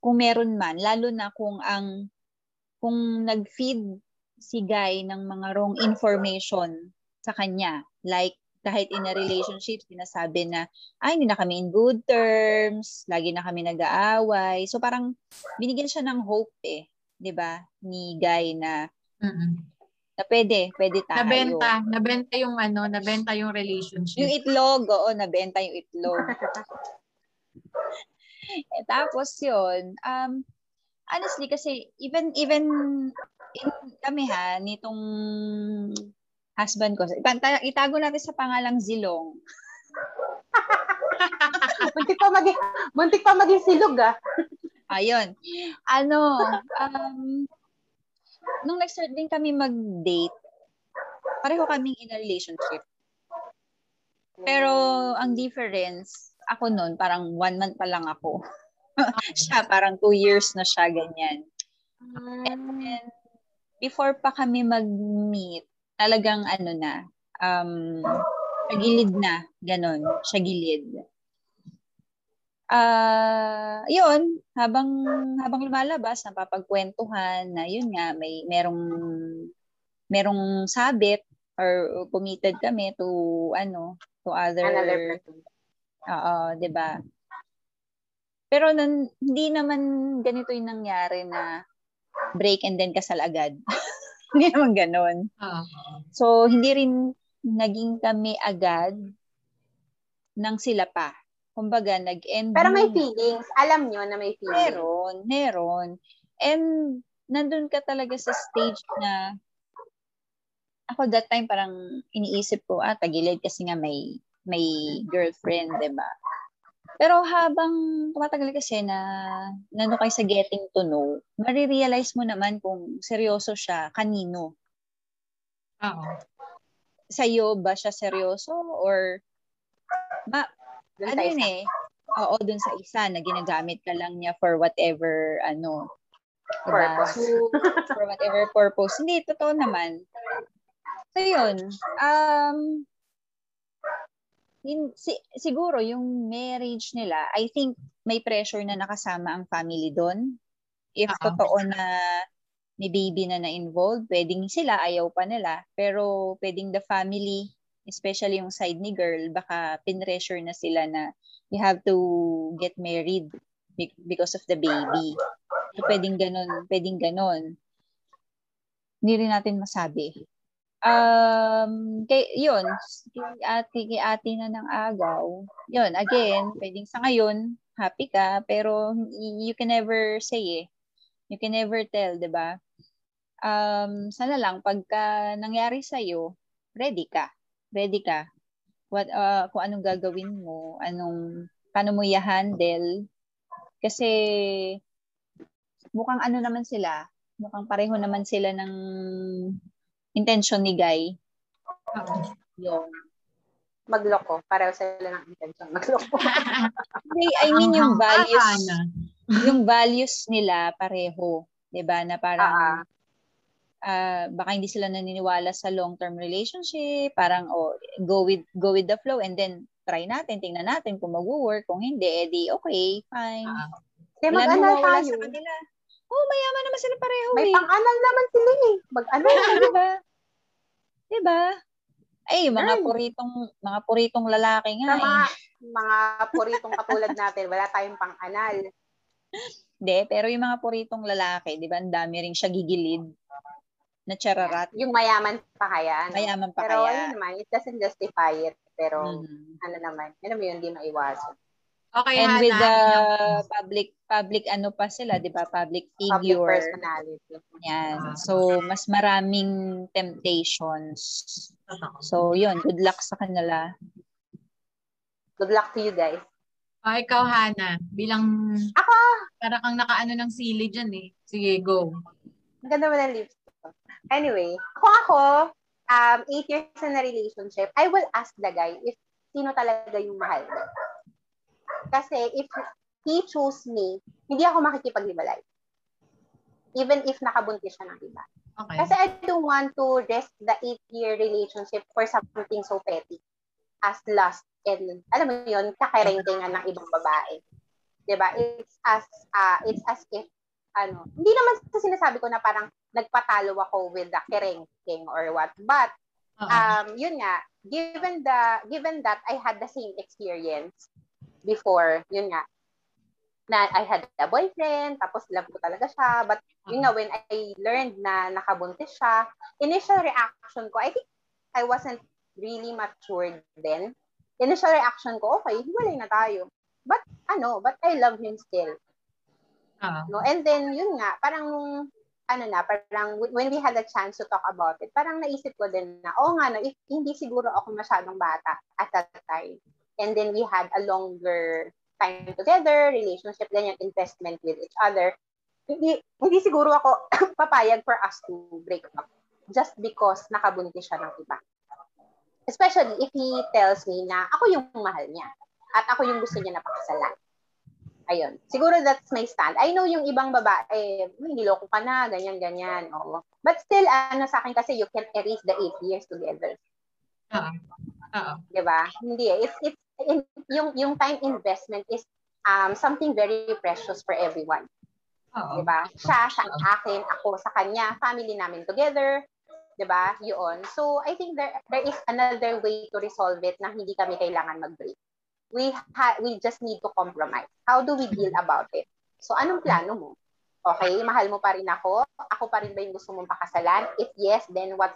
kung meron man, lalo na kung ang kung nag-feed si Guy ng mga wrong information sa kanya. Like, kahit in a relationship, sinasabi na, ay, hindi na kami in good terms, lagi na kami nag-aaway. So, parang binigyan siya ng hope eh, di ba, ni Guy na, Mm-mm. na pwede, pwede tayo. Nabenta. Nabenta yung ano, nabenta yung relationship. Yung itlog, oo, nabenta yung itlog. <laughs> eh, tapos yun, um, honestly, kasi even, even, in, kami ha, nitong husband ko, ipanta- itago natin sa pangalang Zilong. <laughs> muntik pa maging, muntik pa maging silog, ah. Ayun. Ano, um, nung nag-start din kami mag-date, pareho kaming in a relationship. Pero ang difference, ako noon, parang one month pa lang ako. <laughs> siya, parang two years na siya, ganyan. And then, before pa kami mag-meet, talagang ano na, um, sa gilid na, ganon, sa gilid. Ah, yun, habang habang lumalabas, napapagkwentuhan na yun nga may merong merong sabit or committed kami to ano, to other Another person. Oo, 'di ba? Pero nan, hindi naman ganito yung nangyari na break and then kasal agad. <laughs> hindi naman ganon. Oo. So, hindi rin naging kami agad nang sila pa. Kumbaga, nag-end Pero may feelings. Alam nyo na may feelings. Meron, meron. And nandun ka talaga sa stage na ako that time parang iniisip ko, ah, tagilid kasi nga may may girlfriend, 'di ba? Pero habang tumatagal kasi na nando kayo sa getting to know, marirealize mo naman kung seryoso siya, kanino. Oo. Sa'yo ba siya seryoso or ma, Dun ano yun eh, oo, dun sa isa na ginagamit ka lang niya for whatever, ano, diba? Purpose. So, for whatever purpose. Hindi, totoo naman. So, yun. Um, in, si, siguro yung marriage nila, I think may pressure na nakasama ang family doon. If Oo. totoo na may baby na na-involved, pwedeng sila, ayaw pa nila. Pero pwedeng the family, especially yung side ni girl, baka pinressure na sila na you have to get married be- because of the baby. So, pwedeng ganun, pwedeng ganun. Hindi rin natin masabi. Um, kay, yun, kay ate, kay ate na ng agaw, yun, again, pwedeng sa ngayon, happy ka, pero you can never say eh. You can never tell, di ba? Um, sana lang, pagka nangyari sa'yo, ready ka. Ready ka. What, uh, kung anong gagawin mo, anong, paano mo i-handle. Kasi, mukhang ano naman sila, mukhang pareho naman sila ng intention ni Guy. Yung, Magloko. Pareho sila ng intention. <laughs> Magloko. I mean yung values, yung values nila pareho. 'Di ba Na parang, ah, baka hindi sila naniniwala sa long-term relationship, parang, oh, go with, go with the flow and then try natin, tingnan natin kung mag-work, kung hindi, edi okay, fine. Ah. Kaya mag-anal tayo. sa kanila. Oh, mayaman naman sila pareho May eh. pang-anal naman sila eh. Mag-anal. <laughs> diba? Diba? Ay, mga Girl. puritong mga puritong lalaki Sa nga mga, eh. mga puritong katulad natin, wala tayong pang-anal. Hindi, pero yung mga puritong lalaki, 'di ba, ang dami ring siya gigilid na chararat. Yung mayaman pa kaya. Ano? Mayaman pa Pero kaya. ano naman, it doesn't justify it. Pero Mhm. ano naman, ano mo yun, hindi maiwasan. Okay, And with the bilang- public public ano pa sila, 'di ba? Public Public figure. personality. Yan. So mas maraming temptations. So 'yun, good luck sa kanila. Good luck to you guys. Oh, ikaw, Hana. Bilang, Ako, para kang nakaano ng sili dyan eh. Sige, go. ang ganda mo ng lips ko. Anyway, kung ako, um, eight years in a relationship, I will ask the guy if sino talaga yung mahal mo. Kasi if he choose me, hindi ako makikipaghiwalay. Even if nakabuntis siya ng iba. Okay. Kasi I don't want to risk the eight-year relationship for something so petty as lust and alam mo yun, kakerengkengan ng ibang babae. 'Di ba? It's as uh, it's as if ano, hindi naman sa sinasabi ko na parang nagpatalo ako with the kerengkeng or what. But um yun nga, given the given that I had the same experience before, yun nga, na I had a boyfriend, tapos love ko talaga siya, but yun nga, when I learned na nakabuntis siya, initial reaction ko, I think I wasn't really matured then. Initial reaction ko, okay, hiwalay na tayo. But, ano, but I love him still. Oo. No? And then, yun nga, parang, ano na, parang when we had a chance to talk about it, parang naisip ko din na, oo nga, no, if, hindi siguro ako masyadong bata at that time. And then we had a longer time together, relationship, ganyan, investment with each other. Hindi, hindi siguro ako <coughs> papayag for us to break up just because nakabuntis siya ng iba. Especially if he tells me na ako yung mahal niya at ako yung gusto niya na pakasalan. Ayun. Siguro that's my stand. I know yung ibang babae, "Uy, niloko ka na, ganyan, ganyan. Oo. But still, ano sa akin kasi, you can erase the eight years together. Oo. Oo. Di ba? Hindi eh. It's, it's, yung, yung time investment is um, something very precious for everyone. Oo. Di ba? Siya sa akin, ako sa kanya, family namin together. Di ba? Yun. So, I think there, there is another way to resolve it na hindi kami kailangan mag-break. We, ha- we just need to compromise. How do we deal about it? So, anong plano mo? Okay, mahal mo pa rin ako? Ako pa rin ba yung gusto mong pakasalan? If yes, then what?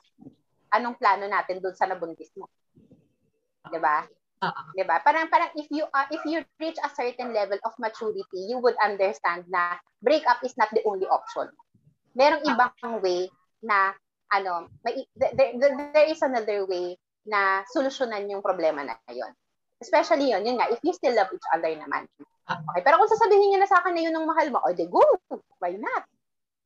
Anong plano natin doon sa nabuntis mo? 'Di ba? Oo. 'Di ba? Parang parang if you uh, if you reach a certain level of maturity, you would understand na breakup is not the only option. Merong ibang way na ano, may there, there, there is another way na solusyonan yung problema na yun. Especially yun, yun nga, if you still love each other naman. Okay, pero kung sasabihin niya na sa akin na yun ang mahal mo, o de go, why not?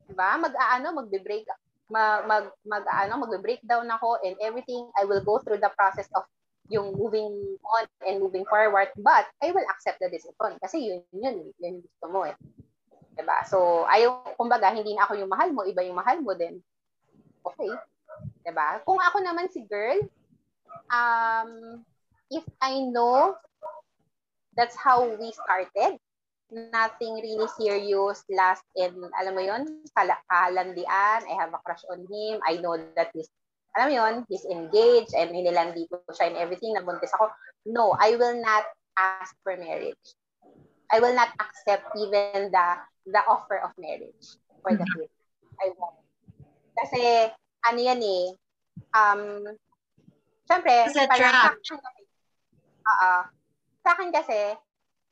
Diba? Mag-aano, magbe-break, mag, mag, mag, ano, magbe-breakdown ako and everything, I will go through the process of yung moving on and moving forward, but I will accept the decision kasi yun, yun, yun yung gusto mo eh. Diba? So, ayaw, kumbaga, hindi na ako yung mahal mo, iba yung mahal mo, then, okay. Diba? Kung ako naman si girl, um, if I know that's how we started, nothing really serious last in, alam mo yon kala- kalandian, I have a crush on him, I know that he's, alam yon he's engaged and nilandi ko siya and everything, nabuntis ako. No, I will not ask for marriage. I will not accept even the the offer of marriage for the kid. I won't. Kasi, ano yan eh, um, syempre, It's a trap. sa akin kasi, Oo. Sa akin kasi,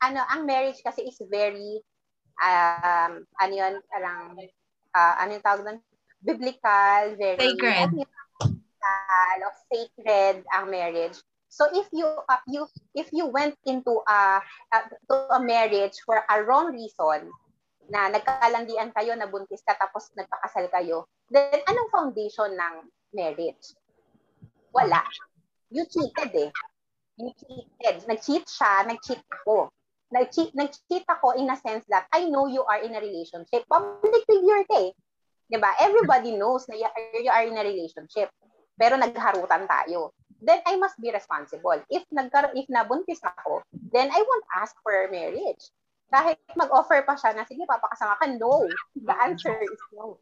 ano, ang marriage kasi is very, um, ano yun, parang, uh, ano yung tawag doon? Biblical, very, Sacred. ano yun, biblical, of sacred ang marriage. So if you uh, you if you went into a uh, to a marriage for a wrong reason na nagkalandian kayo, nabuntis ka tapos nagpakasal kayo, then anong foundation ng marriage? Wala. You cheated eh. You cheated. Nag-cheat siya, nag-cheat ako. Nag-cheat, nag-cheat ako in a sense that I know you are in a relationship. Public figure ka eh. 'Di ba? Everybody knows na you are in a relationship. Pero nagharutan tayo. Then I must be responsible. If nagkar if nabuntis ako, then I won't ask for marriage. Kahit mag-offer pa siya na, sige, papakasama ka, no. The answer is no.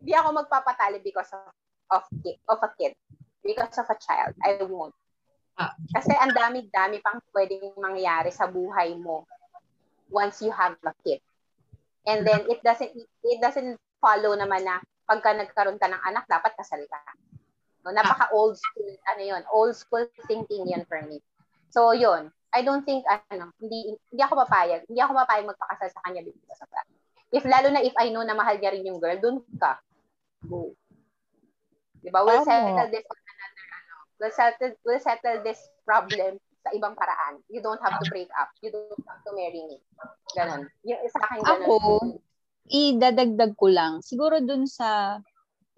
Hindi ako magpapatali because of of, of a kid. Because of a child. I won't. Ah. Kasi ang dami-dami pang pwedeng mangyari sa buhay mo once you have a kid. And then it doesn't it doesn't follow naman na pagka nagkaroon ka ng anak, dapat kasal ka. No, napaka old school, ano yun, old school thinking yan for me. So yun, I don't think, ano, hindi, hindi ako papayag, hindi ako papayag magpakasal sa kanya because of that. If lalo na if I know na mahal niya rin yung girl, dun ka. Go. Diba? We'll Tama. settle this on another, ano, we'll settle, we'll settle this problem sa ibang paraan. You don't have to break up. You don't have to marry me. Ganon. Yung, sa akin, ganon. Ako, idadagdag ko lang. Siguro dun sa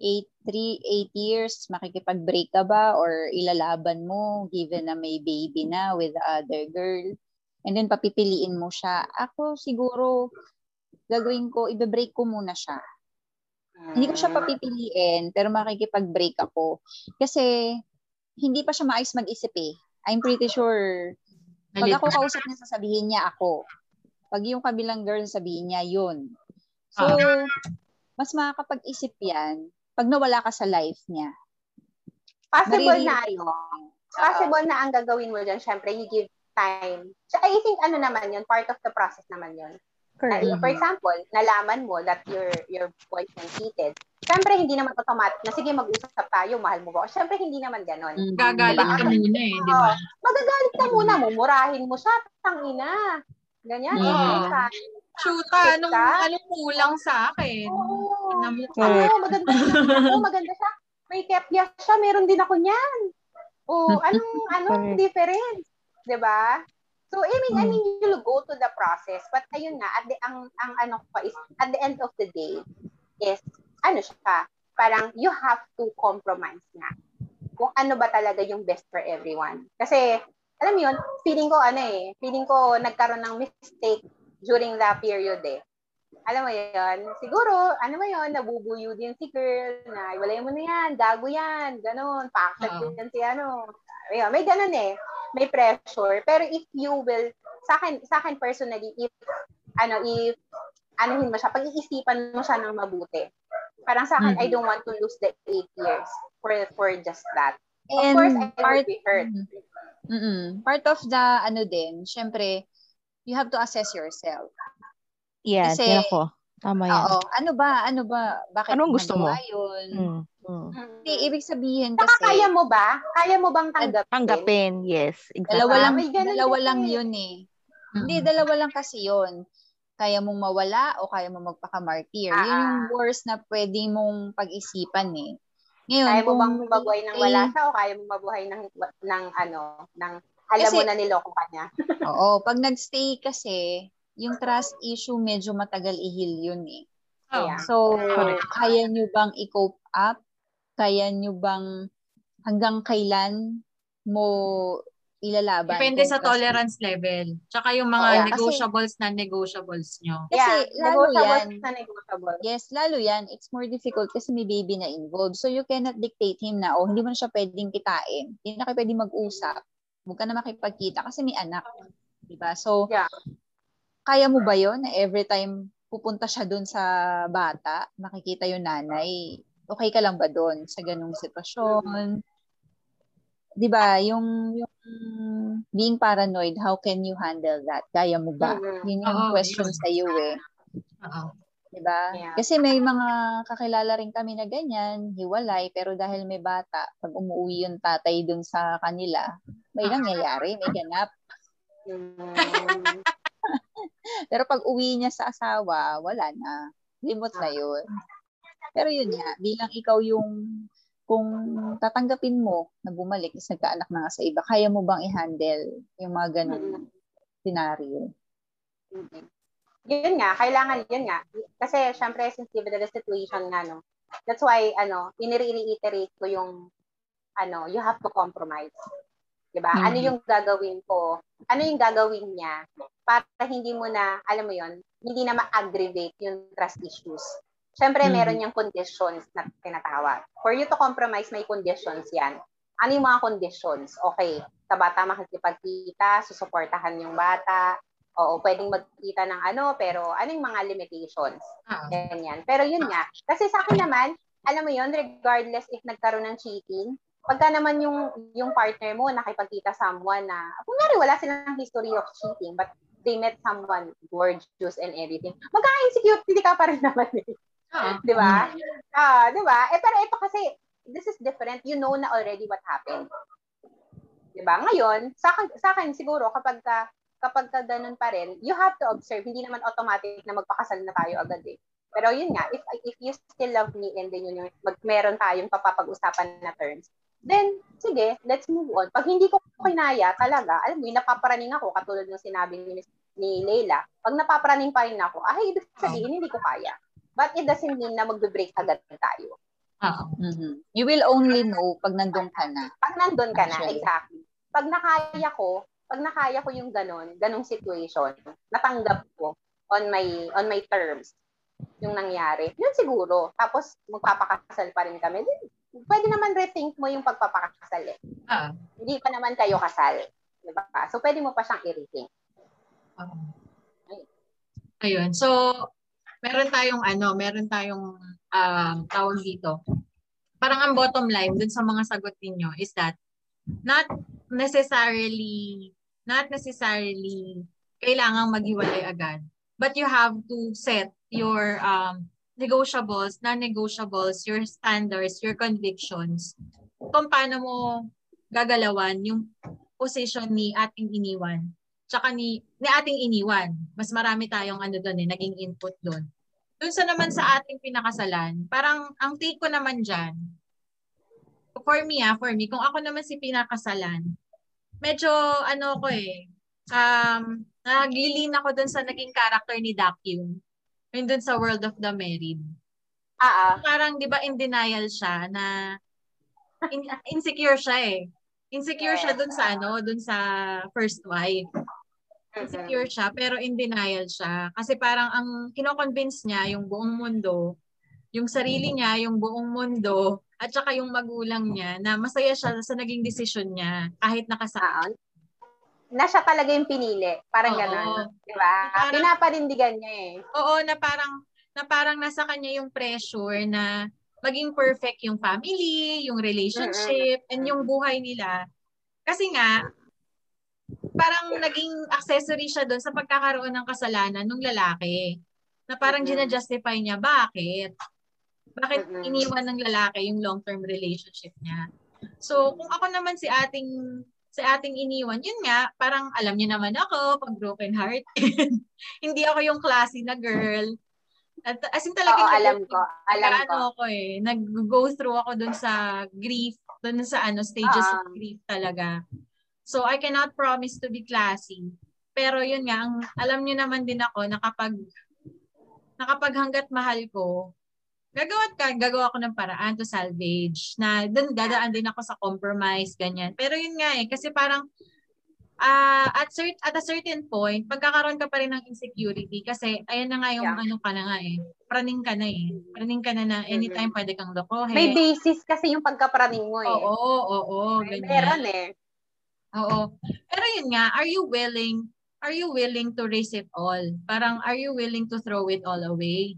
8, 3, 8 years, makikipag-break ka ba or ilalaban mo given na may baby na with the other girl? And then papipiliin mo siya. Ako siguro, gagawin ko, ibe-break ko muna siya. Hindi ko siya Mm. papipiliin, pero makikipag-break ako. Kasi, hindi pa siya maayos mag-isip eh. I'm pretty sure, pag ako kausap niya, sasabihin niya ako. Pag yung kabilang girl, sabihin niya yun. So, Ah. mas makakapag-isip yan pag nawala ka sa life niya. Possible Maririnig- na ano, possible na ang gagawin mo dyan, syempre, you give time. So, I think ano naman yun, part of the process naman yun. Correct. for example, nalaman mo that your your boyfriend cheated. Syempre, hindi naman automatic na, sige, mag-usap tayo, mahal mo ba? ako?" Syempre, hindi naman ganon. Mm. Gagalit ka muna eh, di ba? Magagalit ka muna, mumurahin mo siya, tangina. Ganyan. Mm. Okay, Shoota, anong, anong kulang sa akin? Oo. Correct. Oo, maganda siya. Oo, maganda siya. May kepya siya, meron din ako niyan. O, anong, anong difference? 'Di ba? So, I mean, I Mm. mean, you'll go to the process. But ayun nga, at the, ang, ang ano ko pa is, at the end of the day, is, ano siya, parang you have to compromise na. Kung ano ba talaga yung best for everyone. Kasi, alam mo yun, feeling ko, ano eh, feeling ko nagkaroon ng mistake during that period eh. Alam mo yun, siguro, ano mo yun, nabubuyo din si girl, na iwalay mo na yan, gago yan, ganun, pakasat Oo. yan si ano. Ayun, may ganun eh, may pressure. Pero if you will, sa akin, sa akin personally, if, ano, if, anuhin mo siya, pag-iisipan mo siya ng mabuti. Parang sa akin, Mhm. I don't want to lose the eight years for for just that. Of And course, I part, will be hurt. Mm-mm. part of the, ano din, syempre, you have to assess yourself. Yes, Kasi- yan ako. Tama yan. Oo. Ano ba? Ano ba? Bakit Anong gusto mo? yun? Mm. Mm. Hindi, ibig sabihin Saka kasi, kaya mo ba? Kaya mo bang tanggapin? Tanggapin, yes. Exactly. dalawa lang, ganun dalawa lang yun eh. Hindi, Mm. dalawa lang kasi yun. Kaya mong mawala o kaya mong magpaka-martyr. Yun Ah, yung worst na pwede mong pag-isipan eh. Ngayon, Kaya mo bang mabuhay ng wala siya o kaya mo mabuhay ng, ng ano, ng alam Kasi- mo na niloko ka niya? <laughs> Oo, pag nagstay kasi, yung trust issue medyo matagal i-heal yun eh. Oh. Yeah. So, Correct. kaya nyo bang i-cope up? Kaya nyo bang hanggang kailan mo ilalaban? Depende sa tolerance level. Tsaka yung mga kasi- negotiables na negotiables nyo. Kasi lalo negotiable yan, na negotiable. yes, lalo yan, it's more difficult kasi may baby na involved. So, you cannot dictate him na, oh, hindi mo na siya pwedeng kitain. Hindi na kayo pwedeng mag-usap. Huwag ka na makipagkita kasi may anak. Diba? So, Yeah. kaya mo ba yon na every time pupunta siya doon sa bata, makikita yung nanay, okay ka lang ba doon sa ganung sitwasyon? 'Di ba? Yung yung being paranoid, how can you handle that? Kaya mo ba? Mhm. Yun yung Oo, question sa iyo eh. Oo. 'Di ba? Yeah. Kasi may mga kakilala rin kami na ganyan, hiwalay, pero dahil may bata, pag umuwi yung tatay doon sa kanila, may Ah. <laughs> nangyayari, may ganap. <laughs> Pero pag uwi niya sa asawa, wala na. Limot na yun. Pero yun nga, bilang ikaw yung kung tatanggapin mo na bumalik is nagkaanak na nga sa iba, kaya mo bang i-handle yung mga ganun scenario? Mhm. Yun nga, kailangan yun nga. Kasi syempre sensitive na the situation nga, no. That's why, ano, inire-reiterate ko yung, ano, you have to compromise. 'Di ba? Ano Mhm. yung gagawin ko? Ano yung gagawin niya para hindi mo na, alam mo yon hindi na ma-aggravate yung trust issues. Syempre, Mhm. meron yung conditions na tinatawag. For you to compromise, may conditions yan. Ano yung mga conditions? Okay, sa bata makikipagkita, susuportahan yung bata, Oo, pwedeng magkita ng ano, pero ano yung mga limitations? Oo. Ganyan. Pero yun nga, kasi sa akin naman, alam mo yun, regardless if nagkaroon ng cheating, pagka naman yung yung partner mo nakipagkita someone na, kunyari wala silang history of cheating, but they met someone gorgeous and everything, magkaka-insecure, hindi ka pa rin <laughs> naman eh. Oo. Di ba? Ah, di ba? Eh, pero ito kasi, this is different. You know na already what happened. Di ba? Ngayon, sa akin, sa akin siguro, kapag ka, kapag ka ganun pa rin, you have to observe. Hindi naman automatic na magpakasal na tayo agad eh. Pero yun nga, if if you still love me and then yun yung, mag, meron tayong papapag-usapan na terms, then, sige, let's move on. Pag hindi ko kinaya talaga, alam mo, yung napaparaning ako, katulad ng sinabi ni, ni Leila, pag napaparaning pa rin ako, ay, ibig sabihin, hindi ko kaya. But it doesn't mean na magbe-break agad tayo. Oo. Mhm. You will only know pag nandun ka na. Pag nandun ka na, Actually. exactly. Pag nakaya ko, pag nakaya ko yung ganon, ganong situation, natanggap ko on my on my terms yung nangyari. Yun siguro. Tapos magpapakasal pa rin kami. Pwede naman rethink mo yung pagpapakasal eh. Oo. Hindi pa naman kayo kasal. Diba? So, pwede mo pa siyang i-rethink. Oo. Ayun. So, meron tayong ano, meron tayong um, tawag dito. Parang ang bottom line dun sa mga sagot ninyo is that not necessarily not necessarily kailangang maghiwalay agad. But you have to set your um, negotiables, non-negotiables, your standards, your convictions kung paano mo gagalawan yung position ni ating iniwan tsaka ni, ni ating iniwan. Mas marami tayong ano doon eh, naging input doon. Doon sa naman sa ating pinakasalan, parang ang take ko naman dyan, for me ah, for me, kung ako naman si pinakasalan, medyo ano ko eh, um, naglilin ako doon sa naging character ni Dakyun. Yun doon sa World of the Married. Ah, ah. Parang, di ba, in denial siya na in- insecure siya eh. Insecure siya doon sa ano, doon sa first wife. Insecure siya, pero in denial siya. Kasi parang ang kinoconvince niya yung buong mundo, yung sarili niya, yung buong mundo, at saka yung magulang niya, na masaya siya sa naging desisyon niya, kahit nakasama. Ah, na siya talaga yung pinili. Parang Oo. gano'n. Di ba? Parang- Pinaparindigan niya eh. Oo, na parang, na parang nasa kanya yung pressure na maging perfect yung family, yung relationship, and yung buhay nila. Kasi nga, parang naging accessory siya doon sa pagkakaroon ng kasalanan ng lalaki. Na parang Mm-mm. gina-justify niya, bakit? Bakit Mm-mm. iniwan ng lalaki yung long-term relationship niya? So, kung ako naman si ating sa ating iniwan, yun nga, parang alam niyo naman ako, pag broken heart. <laughs> Hindi ako yung classy na girl. At, as in talaga, Oo, alam ko. Alam ko. ano ako eh, nag-go through ako dun sa grief, dun sa ano, stages Ah. of grief talaga. So, I cannot promise to be classy. Pero yun nga, ang, alam niyo naman din ako na kapag, na kapag hanggat mahal ko, gagawa ka, gagawa ko ng paraan to salvage. Na dun dadaan din ako sa compromise, ganyan. Pero yun nga eh, kasi parang, ah at, cert, at a certain point, pagkakaroon ka pa rin ng insecurity kasi ayan na nga yung Yeah. ano ka na nga eh. Praning ka na eh. Praning ka na na anytime Mhm. pwede kang lokohin. May basis kasi yung pagkapraning mo eh. Oo, oo, oo. May ganyan. Meron eh. Oo. Pero yun nga, are you willing, are you willing to risk it all? Parang, are you willing to throw it all away?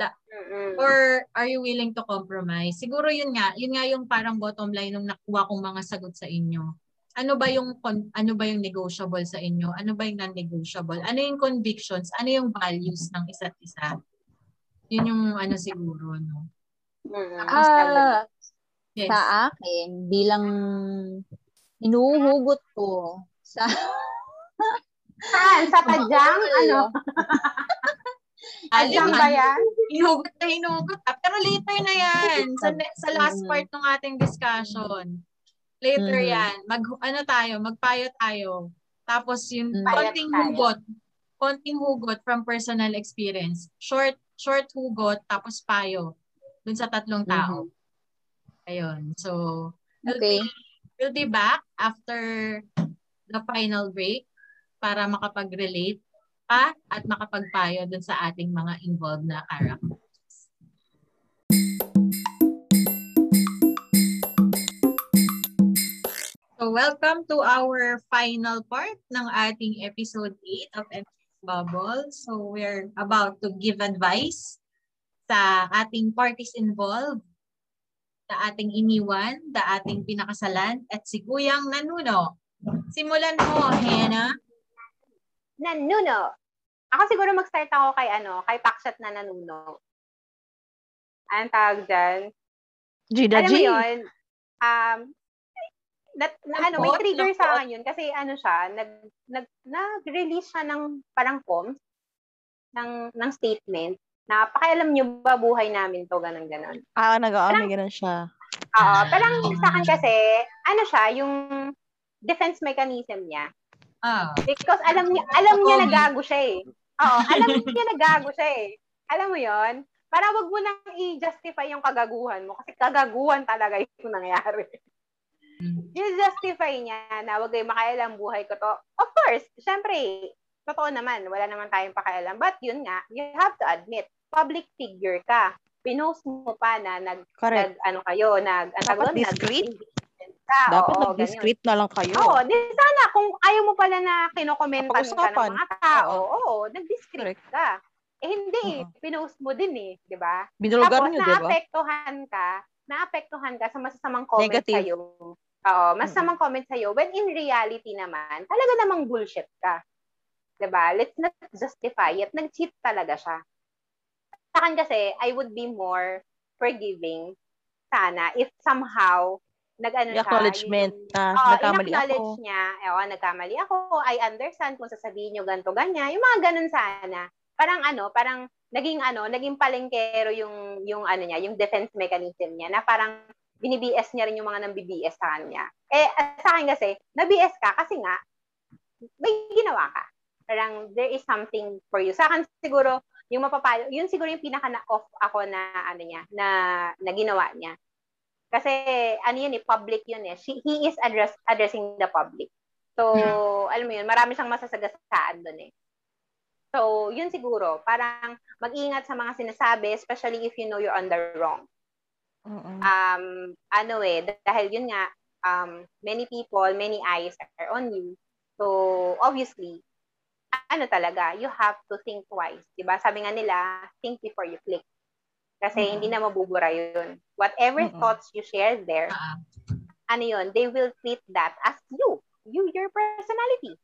Mm-mm. Or are you willing to compromise? Siguro yun nga, yun nga yung parang bottom line nung nakuha kong mga sagot sa inyo. Ano ba yung con- ano ba yung negotiable sa inyo? Ano ba yung non-negotiable? Ano yung convictions? Ano yung values ng isa't isa? Yun yung ano siguro, no? Mm-mm. Ah, Yes. sa akin, bilang hinuhugot ko sa Saan? Sa <laughs> tadyang? Ano? <laughs> Tadyang ba yan? Hinugot na hinugot. ah. Pero later na yan. Sa, sa last Mm. part ng ating discussion. Later Mhm. yan. Mag, ano tayo, magpayo tayo. Tapos yung Mm. konting hugot. Konting hugot from personal experience. Short short hugot, tapos payo. Dun sa tatlong tao. Ayun. So, we'll, Okay. be, we'll be back after the final break para makapag-relate pa at makapagpayo dun sa ating mga involved na characters. So, welcome to our final part ng ating episode 8 of MC's Bubble. So, we're about to give advice sa ating parties involved, sa ating iniwan, sa ating pinakasalan, at si Kuyang Nanuno. Simulan mo, Hannah. Nanuno. Ako siguro mag-start ako kay ano, kay Paksat na nanuno. Anong tawag dyan? Gina Alam G. mo yun, um, that, na, ano, may trigger sa akin yun kasi ano siya, nag, nag, nag-release siya ng parang comms, ng, ng statement, na pakialam nyo ba buhay namin to, ganun ganon Ah, may ganun siya. Oo, parang sa akin kasi, ano siya, yung defense mechanism niya. Ah, Because alam niya, alam niya na gago siya eh. Oo, alam niya na gago siya eh. Alam mo yon Para wag mo nang i-justify yung kagaguhan mo kasi kagaguhan talaga yung nangyari. mm, I-justify niya na wag kayo makialam buhay ko to. Of course, syempre, totoo naman, wala naman tayong pakialam. But yun nga, you have to admit, public figure ka. Pinost mo pa na nag, Correct. nag ano kayo, nag, ang tawag discreet. nag-engagement ka. Dapat Oo, nag-discreet na lang kayo. Oo, di sana kung ayaw mo pala na kinokomentan ka ng mga tao, oo, nag-discreet Correct. ka. Eh hindi, Oo. pinost mo din eh, di ba? Binulgar Tapos nyo, di ba? naapektuhan ka, naapektuhan ka sa masasamang comment Negative. sa'yo. Oo, masasamang comment sa'yo. When in reality naman, talaga namang bullshit ka. Di ba? Let's not justify it. Nag-cheat talaga siya. Sa akin kasi, I would be more forgiving sana if somehow nag-ano siya. acknowledgement na Oo, nagkamali in-acknowledge ako. niya, oh, nagkamali ako, I understand kung sasabihin nyo ganito, ganyan. Yung mga ganun sana. Parang ano, parang naging ano, naging palengkero yung, yung ano niya, yung defense mechanism niya, na parang bini-BS niya rin yung mga nang BBS sa kanya. Eh, sa akin kasi, na-BS ka kasi nga, may ginawa ka. Parang there is something for you. Sa akin siguro, yung mapapayo, yun siguro yung pinaka na-off ako na ano niya, na, na ginawa niya. Kasi ano yun eh, public yun eh. She, he is address, addressing the public. So, alam mo yun, marami siyang masasagasaan doon eh. So, yun siguro, parang mag-ingat sa mga sinasabi, especially if you know you're on the wrong. Um, ano eh, dahil yun nga, um, many people, many eyes are on you. So, obviously, ano talaga, you have to think twice. Diba? Sabi nga nila, think before you click. Kasi Mm-mm. hindi na mabubura yun. Whatever Mm-mm. thoughts you share there, ah. ano yun, they will treat that as you. You, your personality.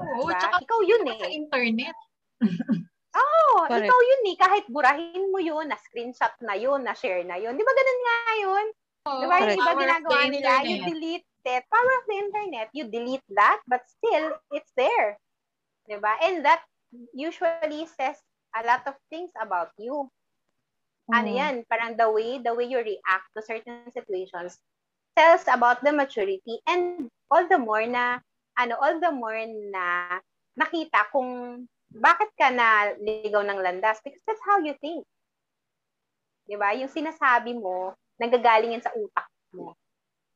Oo, Diba? tsaka Ikaw yun sa eh. internet. <laughs> Oo, Correct. ikaw yun eh. Kahit burahin mo yun, na-screenshot na yun, na-share na yun. Di ba ganun nga yun? Oo, Di ba yung iba ginagawa nila? You internet. delete it. Power of the internet. You delete that, but still, it's there. Di ba? And that usually says a lot of things about you. Ano Mm. yan? Parang the way, the way you react to certain situations tells about the maturity and all the more na, ano, all the more na nakita kung bakit ka na ligaw ng landas because that's how you think. 'Di ba? Yung sinasabi mo, nagagaling yan sa utak mo.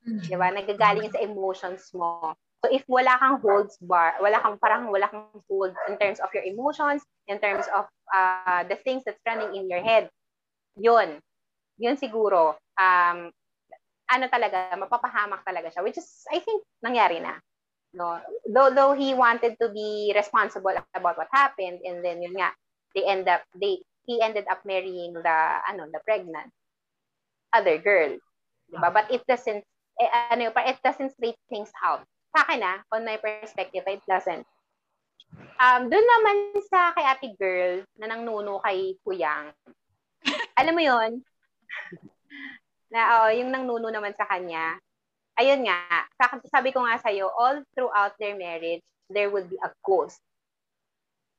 Mm. 'Di ba? Nagagaling yan sa emotions mo. So if wala kang holds bar, wala kang parang wala kang hold in terms of your emotions, in terms of uh, the things that's running in your head, yun. Yun siguro, um, ano talaga, mapapahamak talaga siya. Which is, I think, nangyari na. No? Though, though he wanted to be responsible about what happened, and then yun nga, they end up, they, he ended up marrying the, ano, the pregnant other girl. Diba? But it doesn't, eh, ano, it doesn't straight things out. Sa akin ah, on my perspective, it doesn't. Um, doon naman sa kay ate girl na nang nuno kay Kuyang. Alam mo yon na oh, yung nang nuno naman sa kanya. Ayun nga, sabi ko nga sa'yo, all throughout their marriage, there would be a ghost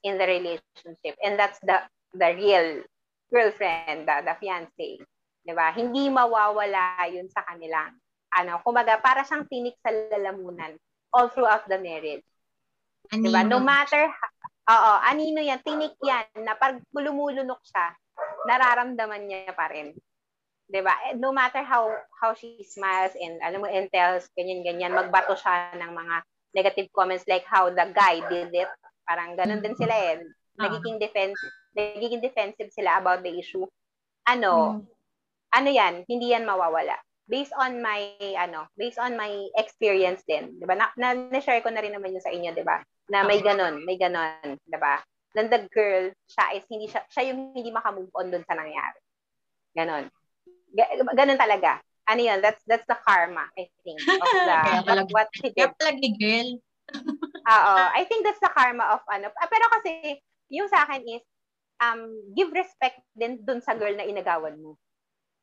in the relationship. And that's the the real girlfriend, the, the fiancé. 'Di ba? Hindi mawawala 'yun sa kanilang ano, kumaga para siyang tinik sa lalamunan all throughout the marriage. Anino. 'Di ba? No matter Oo, anino 'yan, tinik 'yan na pag lumulunok siya, nararamdaman niya pa rin. 'Di ba? Eh, no matter how how she smiles and alam mo and tells ganyan ganyan, magbato siya ng mga negative comments like how the guy did it. Parang ganun din sila eh. Ah. Nagiging defensive, nagiging defensive sila about the issue. Ano, mm ano yan, hindi yan mawawala. Based on my, ano, based on my experience din, di ba? Na, na, na-share ko na rin naman yun sa inyo, di ba? Na may ganon, may ganon, di ba? Then the girl, siya is hindi siya, siya yung hindi makamove on dun sa nangyari. Ganon. Ganon talaga. Ano yun? That's that's the karma, I think, of <laughs> the, of what she did. Kaya palagi, girl. <laughs> Oo. I think that's the karma of ano. Ah, pero kasi, yung sa akin is, um, give respect din dun sa girl na inagawan mo.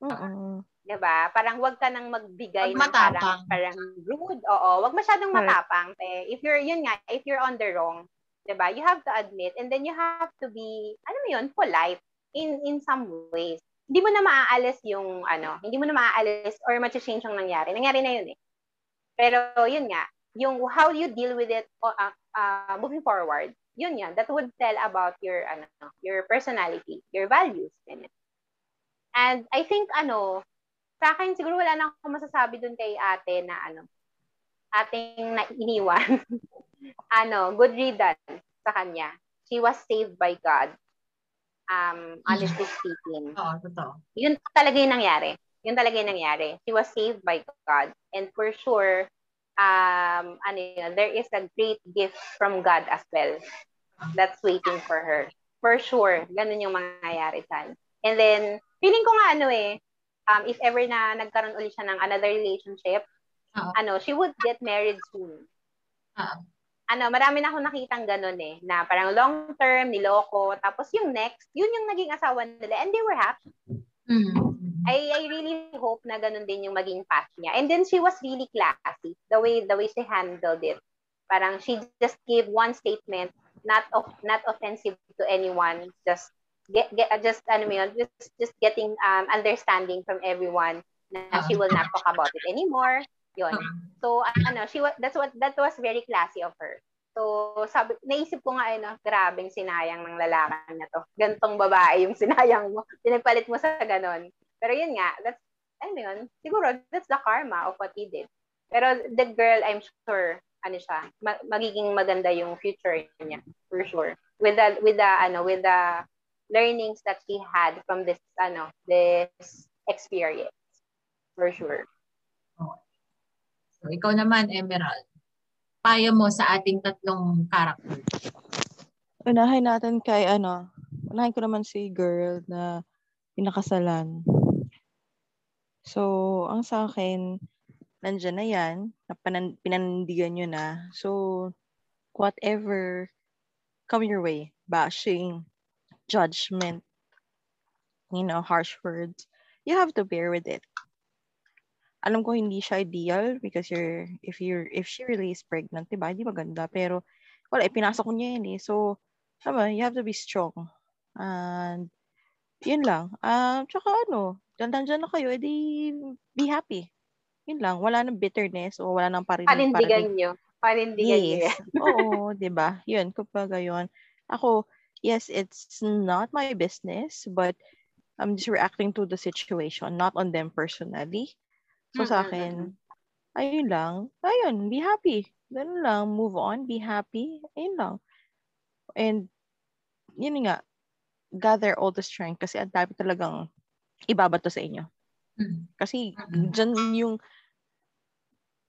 Oo. 'Di ba? Parang wag ka nang magbigay ng parang parang rude. Oo, wag masyadong matapang. Eh, if you're yun nga, if you're on the wrong, 'di ba? You have to admit and then you have to be ano mo yun, polite in in some ways. Hindi mo na maaalis yung ano, hindi mo na maaalis or ma-change yung nangyari. Nangyari na yun eh. Pero yun nga, yung how you deal with it uh, uh, moving forward, yun yan, that would tell about your ano, your personality, your values. Ganyan. And I think ano, sa akin siguro wala na akong masasabi dun kay ate na ano, ating na iniwan. <laughs> ano, good riddance sa kanya. She was saved by God. Um, honestly <laughs> speaking. Oo, totoo. Yun talaga yung nangyari. Yun talaga yung nangyari. She was saved by God. And for sure, um, ano yun, there is a great gift from God as well that's waiting for her. For sure, ganun yung mangyayari dyan. And then, feeling ko nga ano eh, um, if ever na nagkaroon ulit siya ng another relationship, uh-huh. ano, she would get married soon. Uh-huh. Ano, marami na akong nakitang ganun eh, na parang long term, niloko, tapos yung next, yun yung naging asawa nila, and they were happy. Mm-hmm. I, I really hope na ganun din yung maging path niya. And then she was really classy, the way the way she handled it. Parang she just gave one statement, not of not offensive to anyone, just get, get uh, just ano yun, just just getting um understanding from everyone na she will not talk about it anymore. Yun. So ano, she was that's what that was very classy of her. So sabi naisip ko nga ano, grabeng sinayang ng lalaki na to. Gantong babae yung <laughs> sinayang mo. Pinagpalit mo sa ganon. Pero yun nga, that's ano yun, siguro that's the karma of what he did. Pero the girl, I'm sure, ano siya, ma- magiging maganda yung future niya, for sure. With the, with the, ano, with the learnings that he had from this ano this experience for sure. Okay. So ikaw naman Emerald. Payo mo sa ating tatlong character. Unahin natin kay ano, unahin ko naman si girl na pinakasalan. So, ang sa akin, nandiyan na yan, na panan- pinandigan nyo na. So, whatever come your way, bashing, judgment, you know, harsh words, you have to bear with it. Alam ko hindi siya ideal because you're, if you're, if she really is pregnant, diba? Hindi maganda. Pero, wala, ipinasok ko niya yun eh. So, sama, you have to be strong. And, yun lang. Uh, tsaka ano, dandan na kayo, edi be happy. Yun lang. Wala nang bitterness o wala nang parinig. Panindigan nyo. Panindigan yes. nyo. Oo, <laughs> di ba? Yun, kapag yun. Ako, yes, it's not my business, but I'm just reacting to the situation, not on them personally. So sa akin, ayun lang. Ayun, be happy. Ganun lang, move on, be happy. Ayun lang. And, yun nga, gather all the strength kasi ang dami talagang ibabato sa inyo. Mm-hmm. Kasi, dyan yung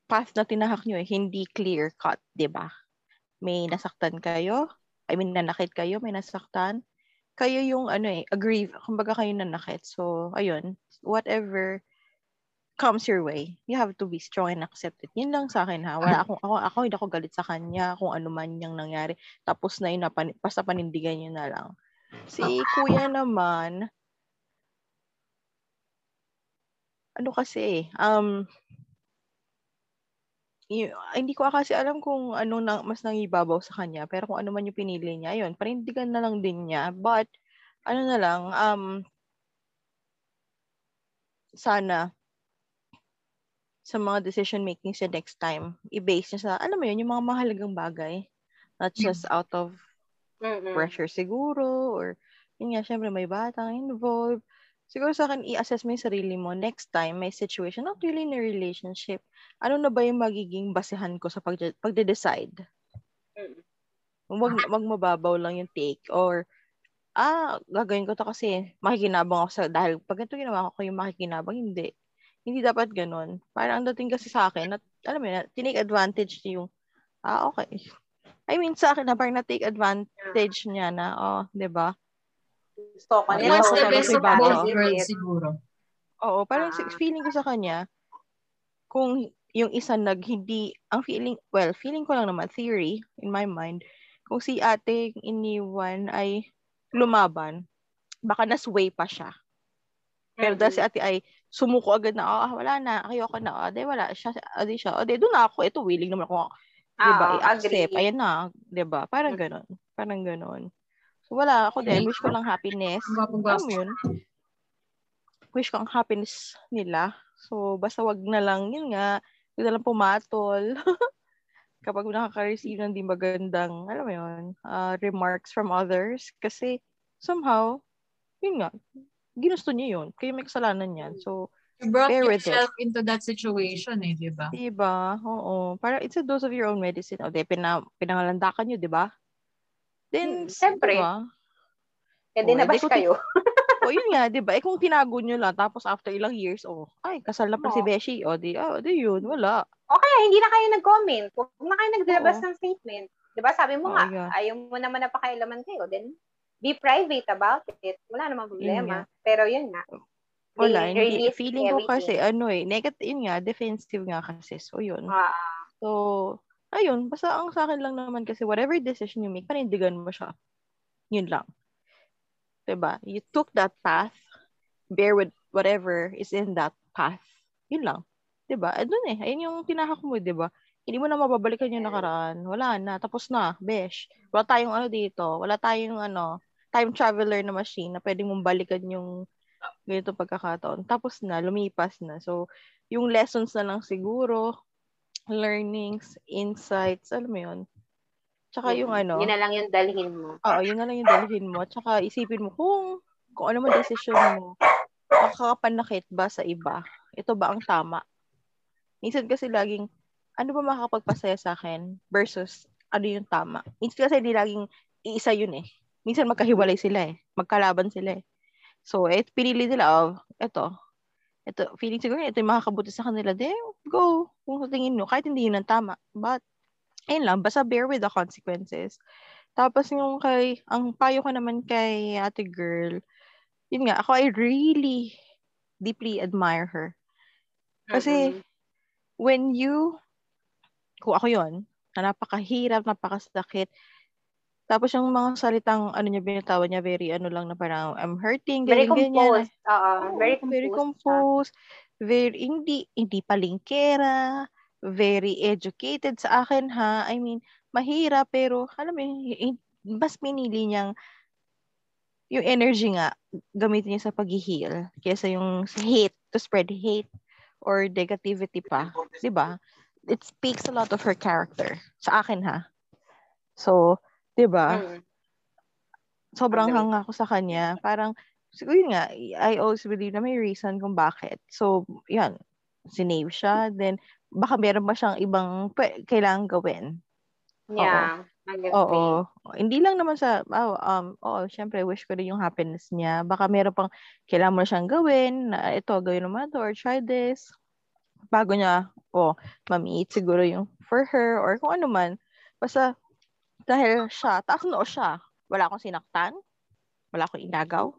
path na tinahak nyo eh, hindi clear cut, 'di ba? May nasaktan kayo, I mean nanakit kayo, may nasaktan. Kayo yung ano eh, agree, kumbaga kayo nanakit. So, ayun, whatever comes your way, you have to be strong and accept it. Yun lang sa akin ha. Wala ako, ako, ako hindi ako galit sa kanya kung ano man yung nangyari. Tapos na yun, napan, basta panindigan nyo na lang. Si kuya naman, ano kasi, um, y- hindi ko kasi alam kung ano na mas nangibabaw sa kanya, pero kung ano man yung pinili niya, yun, panindigan na lang din niya. But, ano na lang, um, sana, sa mga decision making siya next time, i-base niya sa, alam mo yun, yung mga mahalagang bagay. Not just out of Mm-mm. pressure siguro, or, yun nga, syempre may batang involved. Siguro sa akin, i-assess mo yung sarili mo. Next time, may situation, not really in a relationship, ano na ba yung magiging basehan ko sa pag- pagde-decide? Mm. Wag, wag mababaw lang yung take or ah, gagawin ko to kasi makikinabang ako sa, dahil pag ito ginawa ko yung makikinabang, hindi. Hindi dapat ganun. Parang ang dating kasi sa akin, at, alam mo yun, tinake advantage niya yung, ah, okay. I mean, sa akin na parang na-take advantage niya na, oh, di ba? Gusto ko. What's Wala the best of both worlds siguro? Oo, parang Ah. feeling ko sa kanya, kung yung isa nag hindi, ang feeling, well, feeling ko lang naman, theory, in my mind, kung si ate iniwan ay lumaban, baka nasway pa siya. Pero dahil si ate ay sumuko agad na, ah, wala na, ayoko na, ah, di wala, siya, ah, di siya, ah, di, doon na ako, ito, willing naman ako, di ba, Ah, i-accept, agree. ayan na, di ba, parang ganon, parang ganon. So, wala, ako din, wish ko lang happiness, alam mo yun, wish ko ang happiness nila. So, basta wag na lang, yun nga, wag na lang pumatol. <laughs> Kapag nakaka-receive ng di magandang, alam mo yun, ah, remarks from others. Kasi, somehow, yun nga, ginusto niya yun. Kaya may kasalanan yan. So, You brought Bear with it. yourself into that situation eh, di ba? diba? Oo. Para it's a dose of your own medicine. O, di, pina, pinangalandakan nyo, di ba? Then, Hmm, siyempre. diba? Eh, Oh, di eh, nabash di kayo. o, yun nga, di ba? Eh, kung tinago nyo lang, tapos after ilang years, oh, ay, kasal na pa si. Beshi. O, di, oh, di yun, wala. O kaya, hindi na kayo nag-comment. Huwag na kayo naglabas ng statement. Di ba? Sabi mo nga, yeah. ayaw mo naman na pakailaman kayo. Then, be private about it. Wala namang Yun problema. Pero yun nga. Wala, hindi. Feeling ko kasi, everything. ano eh, negative, yun nga, defensive nga kasi. So, yun. Ah, So, ayun, basta ang sa akin lang naman kasi, whatever decision you make, panindigan mo siya. Yun lang. Diba? You took that path, bear with whatever is in that path. Yun lang. Diba? Eh, dun eh. Ayun yung tinahak mo, diba? Hindi mo na mababalikan yung nakaraan. Wala na. Tapos na. Besh. Wala tayong ano dito. Wala tayong ano, time traveler na machine na pwedeng mong balikan yung ganito pagkakataon. Tapos na, lumipas na. So, yung lessons na lang siguro, learnings, insights, alam mo yun. Tsaka yung ano, Yun na lang yung dalhin mo. oo, yun na lang yung dalhin mo. Tsaka isipin mo kung, kung ano man decision mo, makakapanakit ba sa iba? Ito ba ang tama? Minsan kasi laging, ano ba makakapagpasaya sa akin versus ano yung tama. Minsan kasi hindi laging iisa yun eh. Minsan magkahiwalay sila eh. Magkalaban sila eh. So, eh, pinili nila, oh, eto. Ito, feeling siguro, ito yung makakabuti sa kanila. Then, go. Kung sa tingin nyo, kahit hindi yun ang tama. But, ayun lang, basta bear with the consequences. Tapos yung kay, ang payo ko naman kay ate girl, yun nga, ako I really deeply admire her. Kasi, Mm-mm. when you, kung ako yon na napakahirap, napakasakit, tapos yung mga salitang, ano niya, binitawan niya, very, ano lang na parang, I'm hurting, very ganyan, ganyan. composed. Oo, Oo, very composed. very siya. composed, very, hindi, hindi palingkera, very educated sa akin ha. I mean, mahirap pero alam mo, mas pinili niyang yung energy nga gamitin niya sa pag-heal kaysa yung hate, to spread hate or negativity pa. 'Di ba? It speaks a lot of her character sa akin ha. So, 'di ba? Mm. sobrang hanga ako sa kanya. Parang, siguro yun nga, I always believe na may reason kung bakit. So, yan, sinave siya. Then, baka meron ba siyang ibang pwe- kailangan gawin. Yeah. agree. Oo. Hindi lang naman sa, oh, um, oo, syempre, wish ko rin yung happiness niya. Baka meron pang kailangan mo siyang gawin, na ito, gawin naman to, or try this. bago niya, oh, ma-meet siguro yung for her or kung ano man. Basta, dahil siya, taas noo siya. Wala akong sinaktan. Wala akong inagaw.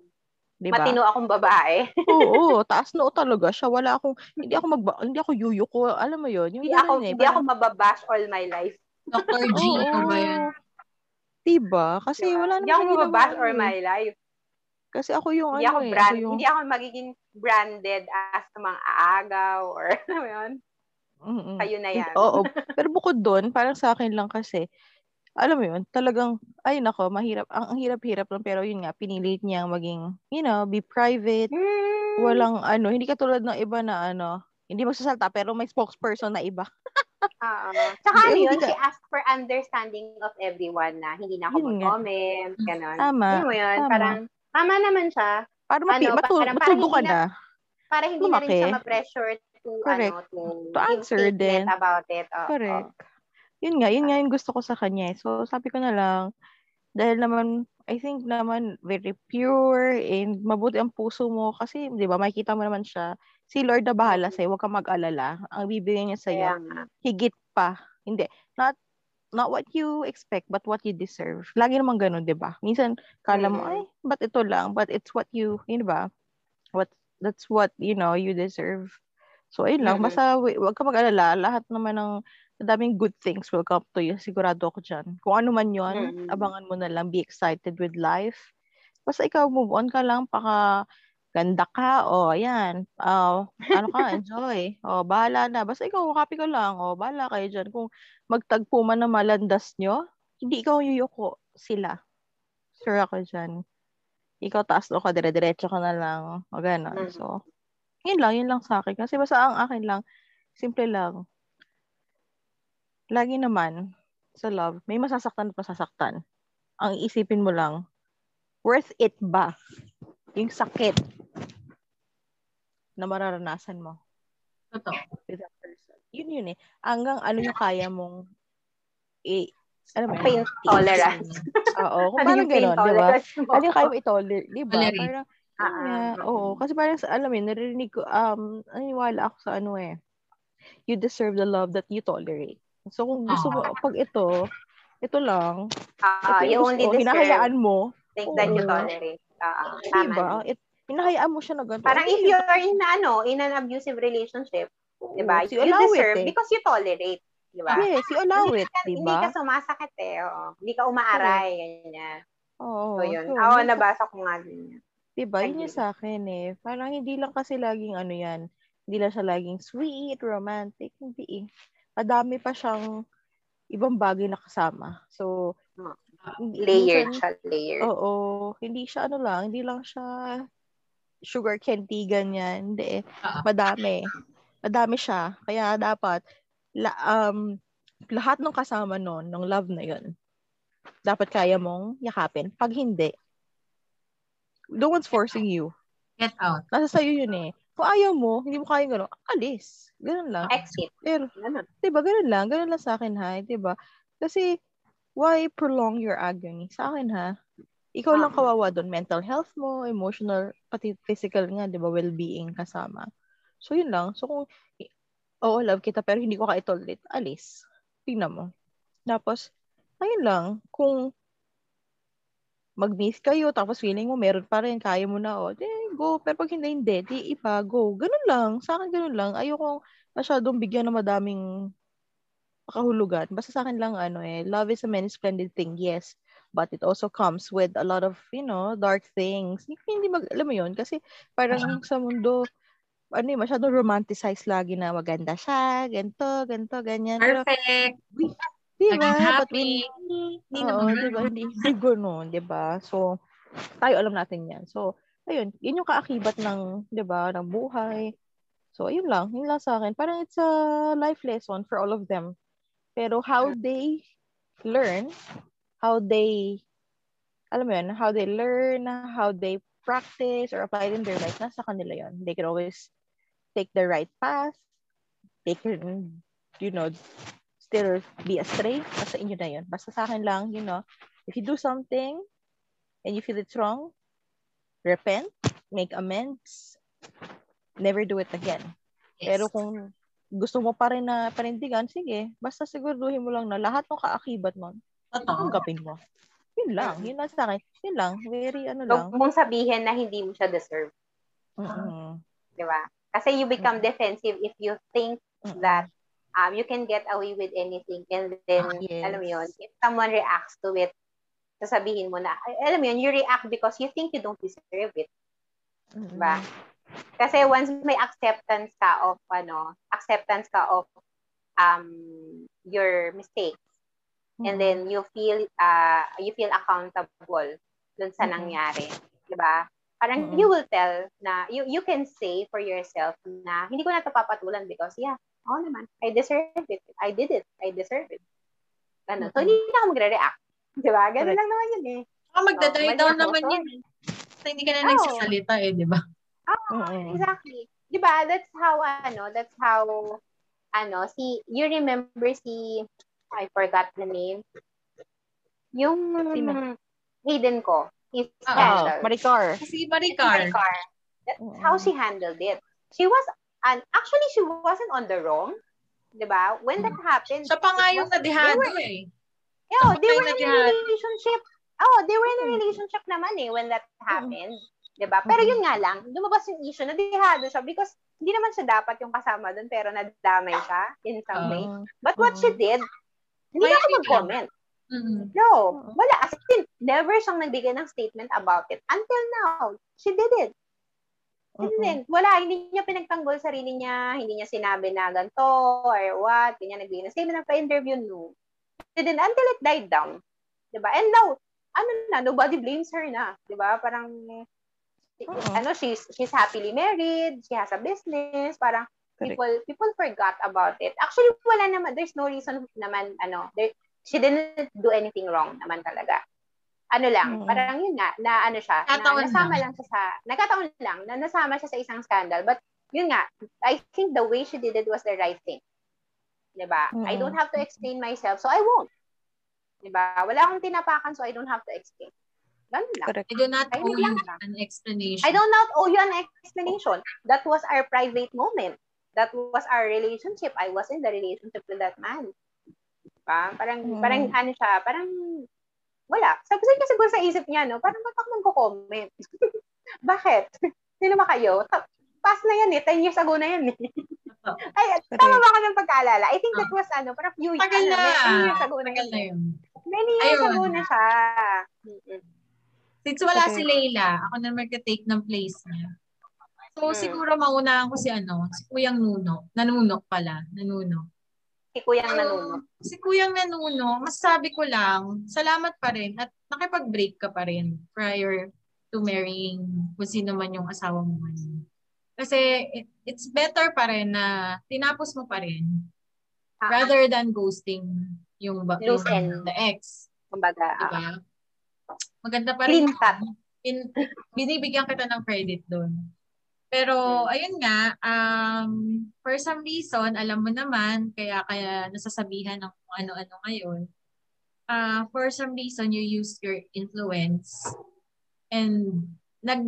Diba? Matino akong babae. Oo, <laughs> taas noo talaga siya. Wala akong, hindi ako mag, hindi ako yuyuko. Alam mo yun? Yung Hindi ako, eh, hindi ako parang- mababash all my life. Dr. G, Oo. ikaw ba yan? Diba? Kasi Diba? wala Hindi naman ako siyang mababash ginawa all eh. my life. Kasi ako yung Hindi ano ako eh. brand, ako yung, hindi ako magiging branded as mga aagaw or <laughs> mo yun? Mm-mm. Kayo na yan. Oo. <laughs> Pero bukod doon, parang sa akin lang kasi, alam mo yun, talagang, ay nako, mahirap. Ang, ang hirap-hirap lang, pero yun nga, pinilit niyang maging, you know, be private. Hmm. Walang ano, hindi katulad ng iba na ano, hindi magsasalta, pero may spokesperson na iba. Oo. <laughs> Tsaka ano Hindi yun, ka- she asked for understanding of everyone na hindi na ako mag-comment, gano'n. Tama. Alam mo yun, tama. parang, tama naman siya. Para mapi, Ano, matu, parang- parang matuto ka hindi na. Para hindi na rin Lumaki. siya ma-pressure to, Correct. ano, to, To answer din. about it. Oo. Correct. Yun nga, yun nga yung gusto ko sa kanya. eh. So, sabi ko na lang, dahil naman, I think naman, very pure and mabuti ang puso mo kasi, di ba, makikita mo naman siya. Si Lord na bahala sa'yo, huwag kang mag-alala. Ang bibigyan niya sa'yo, nga. higit pa. Hindi. Not not what you expect, but what you deserve. Lagi naman ganun, di ba? Minsan, kala mo, ay, but ito lang? But it's what you, yun ba? What, that's what, you know, you deserve. So, ayun lang. Basta, huwag ka mag-alala. Lahat naman ng daming good things will come to you. Sigurado ako dyan. Kung ano man yun, Mm-mm. abangan mo na lang. Be excited with life. Basta ikaw, move on ka lang. Paka, ganda ka. O, ayan. Ah, ano ka, <laughs> enjoy. O, bahala na. Basta ikaw, happy ka lang. O, bahala kayo dyan. Kung magtagpo man na malandas nyo, hindi ikaw yuyuko. Sila. Sure ako dyan. Ikaw taas no ka, dire-diretso ka na lang. O, ganon. Mm. So, yun lang, yun lang sa akin. Kasi basta ang akin lang, simple lang. Lagi naman, sa love, may masasaktan at masasaktan. Ang isipin mo lang, worth it ba yung sakit na mararanasan mo Totoo. with that person? Yun yun eh. Hanggang ano yung kaya mong i- mo yun? Pain tolerance. Oo, kung <laughs> Ano parang gano'n, di ba? Ano yung kaya mo i-tolerate, di ba? Parang, yun nga, ah, oo. Kasi parang, sa- alam mo yun, narinig ko, um, naniniwala ako sa ano eh, you deserve the love that you tolerate. So, kung gusto mo, pag ito, ito lang, Ah, ito you yung only gusto, deserve hinahayaan mo, things that you Oo. tolerate. Ah, di tama. ba? It, hinahayaan mo siya na ganito. Parang if you're in ano, in an abusive relationship, di ba? So, You allow it deserve eh. because you tolerate, di ba? Yes, you allow Hindi it, ka, di hindi ba? ka sumasakit eh. Oo. Hindi ka umaaray, ganyan. Oo. So, yun. Oo, sa- nabasa ko nga din yan. Diba? Yun yung sa akin eh. Parang hindi lang kasi laging ano yan. Hindi lang siya laging sweet, romantic. Hindi eh. Madami pa siyang ibang bagay na kasama. So, Oh. hindi- Layered minsan- siya, layered. Oo. Hindi siya ano lang. Hindi lang siya sugar candy ganyan. Hindi eh. Ah. Madami. Madami siya. Kaya dapat la, um, lahat ng kasama nun, ng love na yun, dapat kaya mong yakapin. Pag hindi, no one's forcing you. Get out. Nasa sa'yo yun eh. Kung ayaw mo, hindi mo kaya gano'n, alis. Ganun lang. Exit. Pero, Ganun. diba, ganun lang. Ganun lang sa akin ha. Diba? Kasi, why prolong your agony? Sa akin ha. Ikaw lang Ah. kawawa doon. Mental health mo, emotional, pati physical nga, diba, well-being kasama. So, yun lang. So, kung, oo, love kita, pero hindi ko ka itolerate, alis. Tingnan mo. Tapos, ayun lang. Kung mag-miss kayo, tapos feeling mo meron pa rin, kaya mo na, oh, di, go. Pero pag hindi, hindi, di iba, go. Ganun lang. Sa akin, ganun lang. Ayoko masyadong bigyan ng madaming kahulugan. Basta sa akin lang, ano eh, love is a many splendid thing, yes. But it also comes with a lot of, you know, dark things. Hindi, mag, alam mo yun, kasi parang sa mundo, ano eh, masyadong romanticized lagi na maganda siya, ganito, ganito, ganyan. Pero, Perfect. di Naging happy. when, Hindi Oo, naman di ba? ganun. Hindi, <laughs> hindi ganun, di ba? So, tayo alam natin yan. So, ayun, yun yung kaakibat ng, di ba, ng buhay. So, ayun lang. Yun lang sa akin. Parang it's a life lesson for all of them. Pero how they learn, how they, alam mo yun, how they learn, how they practice or apply it in their life, nasa kanila yun. They can always take the right path. They can, you know, still be astray. Basta inyo na yun. Basta sa akin lang, you know, if you do something and you feel it's wrong, repent, make amends, never do it again. Yes. Pero kung gusto mo pa rin na panindigan, sige, basta siguraduhin mo lang na lahat ng kaakibat Totoo. tanggapin mo. Yun lang, yun lang sa akin. Yun lang, very ano lang. Huwag mong sabihin na hindi mo siya deserve. Mm-mm. Di ba? Kasi you become defensive if you think that um, you can get away with anything and then, Ah, yes. alam mo yun, if someone reacts to it, sasabihin mo na, alam mo yun, you react because you think you don't deserve it. Mm-mm. Diba? Kasi once may acceptance ka of, ano, acceptance ka of um, your mistakes, and Mm-mm. then you feel, uh, you feel accountable dun sa Mm-mm. nangyari. Diba? Parang Mm-mm. you will tell na, you, you can say for yourself na, hindi ko na ito papatulan because, yeah, oo naman, I deserve it. I did it. I deserve it. Ano, so Mm-mm. hindi na ako magre-react. Diba? Ganun Correct. lang naman yun eh. Ah, magda-die Oh, down naman So, yun. eh. Kasi hindi ka na Oo. nagsasalita eh, di ba? Mm-mm. Exactly. 'Di ba? That's how ano, that's how ano, si you remember si I forgot the name. Yung Sino? Hayden ko, his Ah. Oh, Maricar. Kasi Si Maricar. Maricar. That's Oo. how she handled it. She was and actually she wasn't on the wrong. 'Di ba? When that happened, Siya pa nga yung nadihado they were- eh. Pa they were in a nadihado. relationship. Oh, they were in a relationship naman eh when that happened. 'Di ba? Pero yun nga lang, lumabas yung issue na dihado siya because hindi naman siya dapat yung kasama doon pero nadamay siya in some way. Oo. But what she did, hindi na ako mag-comment. Mm-mm. No, wala. As in, never siyang nagbigay ng statement about it. Until now, she did it. Oo. then, wala, hindi niya pinagtanggol sarili niya, hindi niya sinabi na ganito or what, hindi niya nagbigay ng statement ng pa-interview, no. And then, until it died down. Diba? And now, ano na, nobody blames her na. Diba? Parang, Oo. ano, she's, she's happily married, she has a business, parang, Correct. people people forgot about it. Actually, wala naman, there's no reason naman, ano, there, she didn't do anything wrong naman talaga. Ano lang, Mm. parang yun nga, na ano siya, na, nasama lang. lang siya sa, nagkataon lang, na nasama siya sa isang scandal. But, yun nga, I think the way she did it was the right thing. Diba? I Mm. don't have to explain myself, so I won't. Diba? Wala akong tinapakan, so I don't have to explain. Ganun lang. Correct. I do not owe you an explanation. I do not owe you an explanation. That was our private moment. That was our relationship. I was in the relationship with that man. Diba? Parang, Mm. parang ano siya, parang wala. Sabi niya siguro sa isip niya, no? Parang ba't ako magko-comment? <laughs> Bakit? Sino ba kayo? Past na yan eh. 10 years ago na yan eh. Ay, tama ba ako ng pagkaalala? I think that was ano, parang few years, Tagal ano, na. many years ago na na eh. yun. Many years Ayun. ago na siya. Since wala Okay. si Leila, ako na magka-take ng place niya. So, Hmm. siguro maunahan ko si ano, si Kuyang Nuno. Nanunok pala. Nanuno. Si Kuyang Nanuno. Si Kuyang Nanuno, masasabi ko lang, salamat pa rin at nakipag-break ka pa rin prior to marrying kung sino man yung asawa mo ngayon. Kasi it- it's better pa rin na tinapos mo pa rin Ah, rather than ghosting yung, yung the ex. kumbaga, ah, Diba? Maganda pa rin. Clean cut. In, binibigyan kita ng credit doon. Pero, ayun nga, um, for some reason, alam mo naman, kaya kaya nasasabihan ng ano-ano ngayon, uh, for some reason, you use your influence and nag,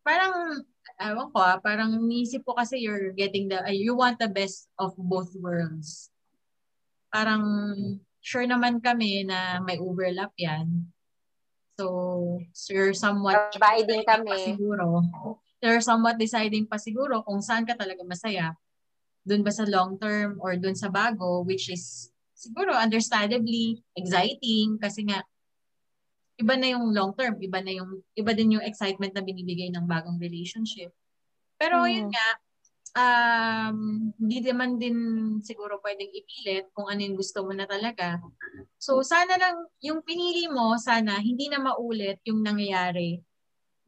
parang, ewan ko ah, parang nisip ko kasi you're getting the, uh, you want the best of both worlds. Parang, sure naman kami na may overlap yan. So, so you're somewhat pa kami. siguro. You're somewhat deciding pa siguro kung saan ka talaga masaya. Doon ba sa long term or doon sa bago, which is siguro understandably exciting kasi nga iba na yung long term, iba na yung iba din yung excitement na binibigay ng bagong relationship. Pero Mm. yun nga, um, hindi naman din siguro pwedeng ipilit kung ano yung gusto mo na talaga. So sana lang yung pinili mo, sana hindi na maulit yung nangyayari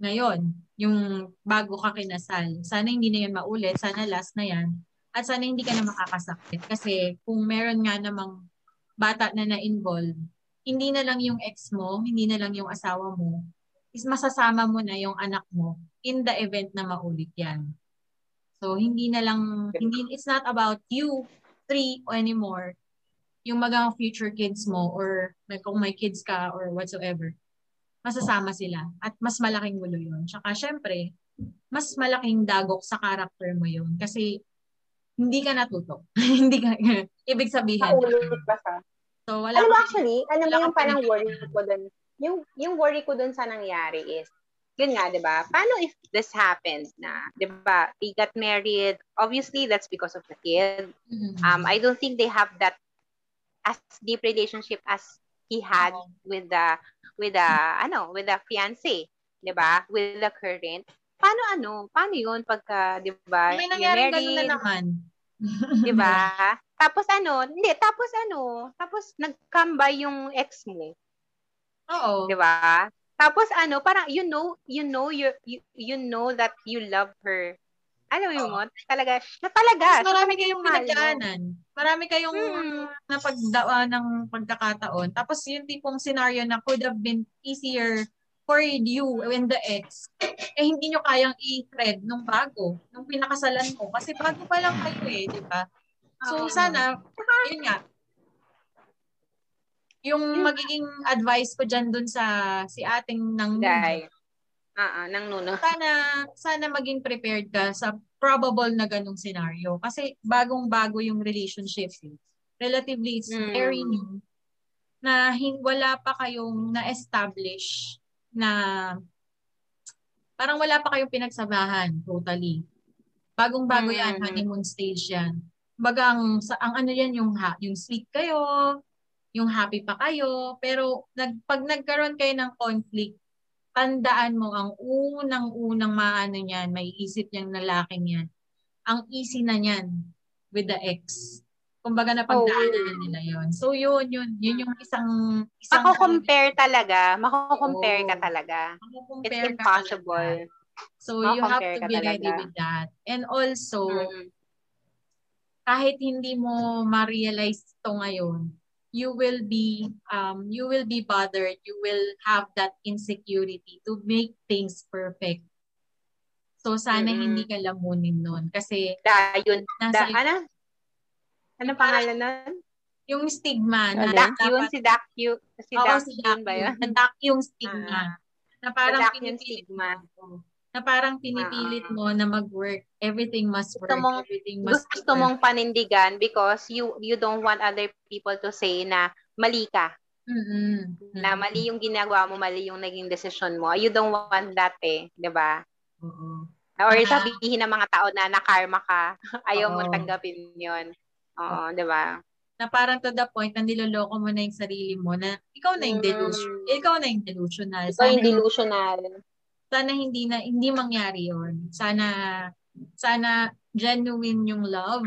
ngayon, yung bago ka kinasal. Sana hindi na yan maulit, sana last na yan. At sana hindi ka na makakasakit. Kasi kung meron nga namang bata na na-involve, hindi na lang yung ex mo, hindi na lang yung asawa mo, is masasama mo na yung anak mo in the event na maulit yan. So, hindi na lang, hindi, it's not about you three anymore. Yung mga future kids mo or may- kung may kids ka or whatsoever, masasama sila. At mas malaking gulo yun. Tsaka syempre, mas malaking dagok sa character mo yun. Kasi hindi ka natuto. <laughs> hindi ka, ibig sabihin. Naulit pa sa. So, wala Alam mo actually, ano mo yung parang worry ko dun. Yung, yung worry ko dun sa nangyari is, yun nga, di ba? Paano if this happened na, di ba, they got married, obviously that's because of the kid. Mhm. Um, I don't think they have that as deep relationship as he had Oo. with the, with the, ano, with the fiancé, di ba? With the current. Paano ano? Paano yun pagka, di ba? May nangyari ganun na naman. <laughs> Di ba? <laughs> Tapos ano, hindi, tapos ano, tapos nagkambay yung ex mo. Oo. Di ba? Tapos ano, parang you know, you know you you, you know that you love her. Alam mo mo, talaga, na talaga. Mas marami kayong talaga mo. pinagdaanan. Marami kayong Hmm. napagdaan ng pagkakataon. Tapos yung tipong scenario na could have been easier for you and the ex, eh hindi nyo kayang i-thread nung bago, nung pinakasalan mo. Kasi bago pa lang kayo eh, di ba? So sana, yun nga, yung magiging advice ko dyan dun sa si ating nang Guy. Ah, ah, nang nuno. <laughs> sana sana maging prepared ka sa probable na ganong scenario kasi bagong-bago yung relationship eh. relatively it's Mm. very new na hin- wala pa kayong na-establish na parang wala pa kayong pinagsamahan totally bagong-bago yan Mm. honeymoon stage yan bagang sa ang ano yan yung ha, yung sweet kayo yung happy pa kayo pero nag pag nagkaroon kayo ng conflict tandaan mo ang unang-unang maano niyan, may isip niyang lalaking yan. Ang easy na niyan with the ex. Kumbaga na pagdaanan na nila yon. So yun, yun, yun yung isang isang Mako-compare talaga. Mako-compare ka Oo. talaga. It's ka impossible. talaga. So you have to ka be ready talaga. with that. And also, Mm. kahit hindi mo ma-realize ito ngayon, you will be um you will be bothered you will have that insecurity to make things perfect so sana Mm-mm. hindi ka lamunin nun kasi Da, yun. Da, nasa ano? Ano pangalan nun? yung stigma na Ano? Dak yun, si Dak yun. Si Dak si yun ba yun? yung dak yung stigma Ah. na parang pinipilit stigma. mo na parang pinipilit Ah. mo na mag-work everything must Gusto work mong- everything must Gusto work. mong panindigan because you you don't want other people to say na mali ka. Mm-mm. Na mali yung ginagawa mo, mali yung naging decision mo. You don't want that eh, ba? Oo. Or Ah. sabihin ng mga tao na nakarma ka, ayaw mo Oo. tanggapin 'yon. Oo, 'di ba? na parang to the point na niloloko mo na yung sarili mo na ikaw na yung Mm. delusion. Ikaw na yung delusional. Ikaw yung delusional. Sana hindi na hindi mangyari yon. Sana sana genuine yung love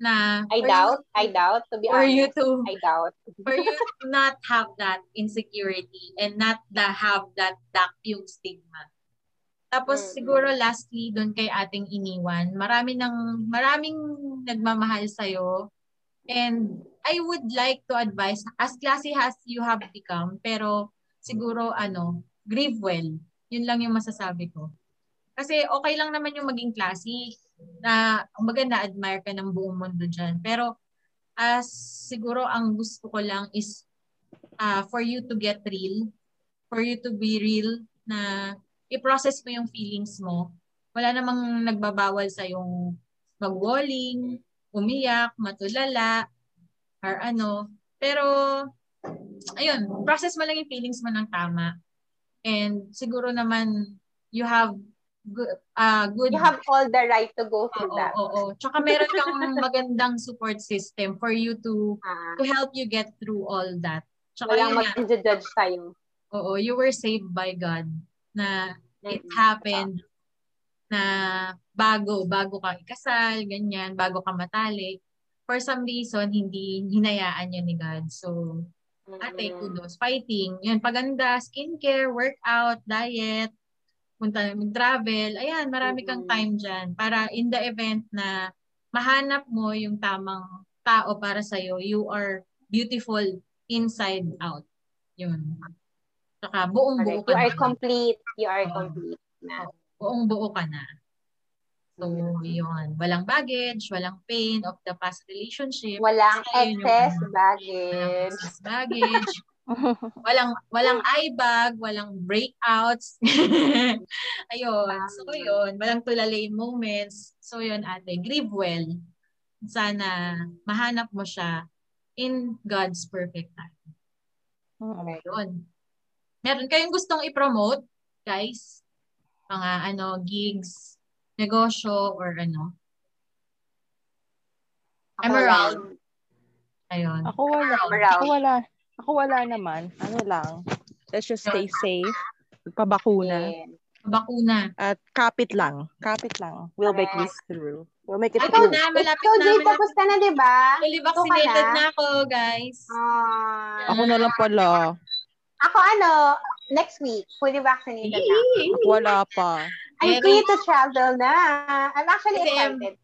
na I doubt, you- I doubt to be for you honest. to I doubt. <laughs> for you to not have that insecurity and not the have that dark yung stigma. Tapos Mm-mm. siguro lastly doon kay ating iniwan, marami ng maraming nagmamahal sa and I would like to advise as classy as you have become pero siguro ano, grieve well. Yun lang yung masasabi ko. Kasi okay lang naman yung maging classy na umaga na-admire ka ng buong mundo dyan. Pero as siguro ang gusto ko lang is uh, for you to get real, for you to be real na i-process mo yung feelings mo. Wala namang nagbabawal sa yung mag-walling, umiyak, matulala, or ano. Pero, ayun, process mo lang yung feelings mo ng tama. And siguro naman, you have good, uh, good You have all the right to go through Oo, that. oo, oo. Tsaka meron kang magandang support system for you to Ah, to help you get through all that. Tsaka walang mag-judge sa'yo. oo, you were saved by God na it happened na bago, bago ka ikasal, ganyan, bago ka matalik. For some reason, hindi hinayaan yun ni God. So, ate, kudos. Fighting. Yun, paganda, skincare, workout, diet, punta mag-travel. Ayan, marami kang time dyan para in the event na mahanap mo yung tamang tao para sa'yo, you are beautiful inside out. Yun. Saka buong buo ka You are na. complete. You are complete na. Buong buo ka na. So, yun. Walang baggage, walang pain of the past relationship. Walang yun yung excess Walang baggage. excess baggage. <laughs> Walang walang eye bag, walang breakouts. <laughs> Ayun. So yun, walang tulalay moments. So yun ate, grieve well. Sana mahanap mo siya in God's perfect time. Mm. Yun. Meron kayong gustong i-promote, guys? Mga ano, gigs, negosyo, or ano? Emerald. Ayun. Ako wala. Emerald. Ako wala. Ako wala naman. Ano lang. Let's just stay safe. Magpabakuna. Yes. Bakuna. At kapit lang. Kapit lang. We'll make this through. We'll make it Ikaw through. na, malapit Ikaw, na. Jay, Malapit. tapos ka na, di ba? Fully vaccinated na? na ako, guys. Ah. Ako na lang pala. Ako ano, next week, fully vaccinated na. Ako wala pa. I'm Meron- free to travel na. I'm actually Kasi, excited.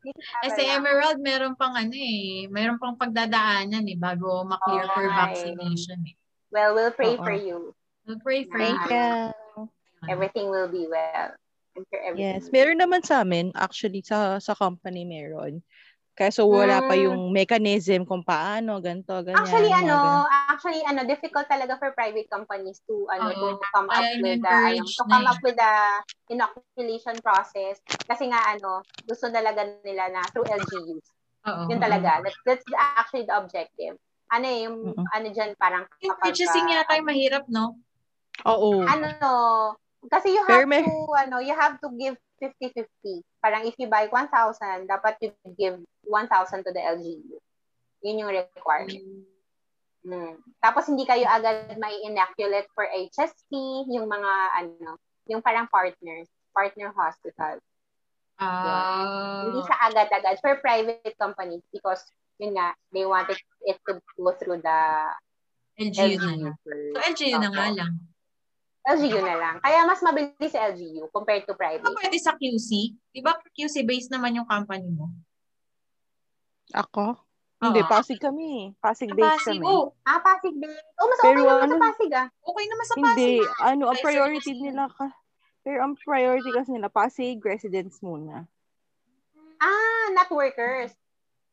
Kasi na. Emerald, meron pang ano eh, meron pang pagdadaanan eh, bago ma-clear for Okay. vaccination eh. Well, we'll pray Oo. for you. We'll pray for Thank you. you. Everything will be well. I'm sure everything Yes, meron naman sa amin, actually sa sa company meron. Kaso wala pa Mm. yung mechanism kung paano, ganito, ganyan. Actually, ano, ganun. actually, ano, difficult talaga for private companies to, ano, Oo. to come up with the, ano, to come eh. up with the inoculation process. Kasi nga, ano, gusto talaga nila na through LGUs. Oo. Yun talaga. That's, that's the- actually the objective. Ano eh, yung, Mm-mm. ano dyan, parang Yung purchasing ah, yata yung mahirap, no? Oo. ano, kasi you have may- to, ano, you have to give 50-50. Parang if you buy 1,000, dapat you give 1,000 to the LGU. Yun yung requirement. Hmm. Tapos hindi kayo agad may inoculate for HST, yung mga ano, yung parang partners, partner hospital. Ah. Hindi siya agad-agad for private companies because yun nga, they wanted it to go through the LGU na LGU lang. first. So, LGU na Opo. nga lang. LGU na lang. Kaya mas mabilis sa LGU compared to Ano private. pwede sa QC? Di ba QC-based naman yung company mo? Ako? Hindi, Oo. Pasig kami. Pasig Sa based Pasig. kami. Oh, Ah, Pasig din. Oh, mas Pero okay naman ano- sa Pasig ah. okay naman sa Pasig. Hindi, ano, ang priority nila ka. Pero ang priority kasi nila, Pasig residents muna. Ah, not workers.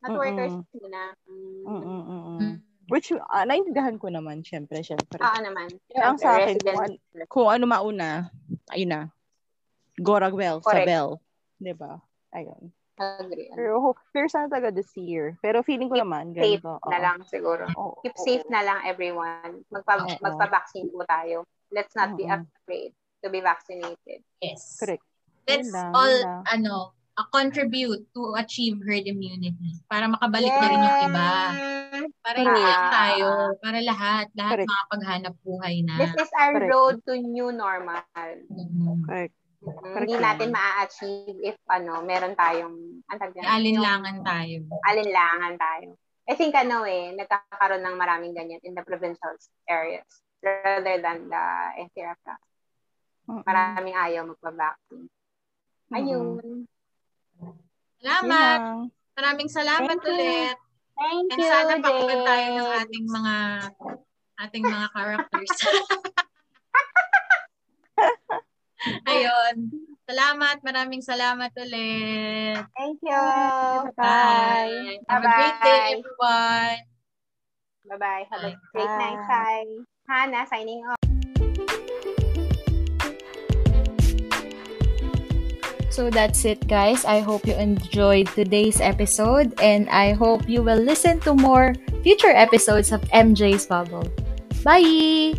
Not Mm-mm. workers muna. Mm. Mm-mm-mm. Which, ah, naintindihan ko naman, syempre, syempre. Oo naman. Kaya ang sa akin, kung, an- kung ano mauna, ayun na. Goragwell, Correct. Sabel. Diba? Ayun. Agree. Pero, pero sana talaga this year. Pero feeling ko Keep naman, Safe ganito. na lang siguro. Oo, Keep oo, safe na lang everyone. Magpa Oo. magpa-vaccine po tayo. Let's not be Oo. afraid to be vaccinated. Yes. Correct. Let's Yun lang, all, yun lang. ano, uh, contribute to achieve herd immunity. Para makabalik na rin yung iba. Para hindi lang tayo. Para lahat. Lahat Correct. makapaghanap buhay na. This is our Correct. road to new normal. Mm. Correct. Mm, Correct Hindi natin maa-achieve if ano, meron tayong dyan? alinlangan tayo. alinlangan tayo. I think ano eh, nagkakaroon ng maraming ganyan in the provincial areas rather than the NCR class. Maraming ayaw magpa-vaccine. Ayun. Yun Salamat. Maraming salamat Thank you. ulit. Thank And you, sana pakinggan tayo ng ating mga ating mga characters. <laughs> Ayun. Salamat. Maraming salamat ulit. Thank you. Bye. Have a great day, Bye-bye. everyone. Bye-bye. Have a Bye. great night, Sai. Hannah, signing off. So that's it, guys. I hope you enjoyed today's episode, and I hope you will listen to more future episodes of MJ's Bubble. Bye!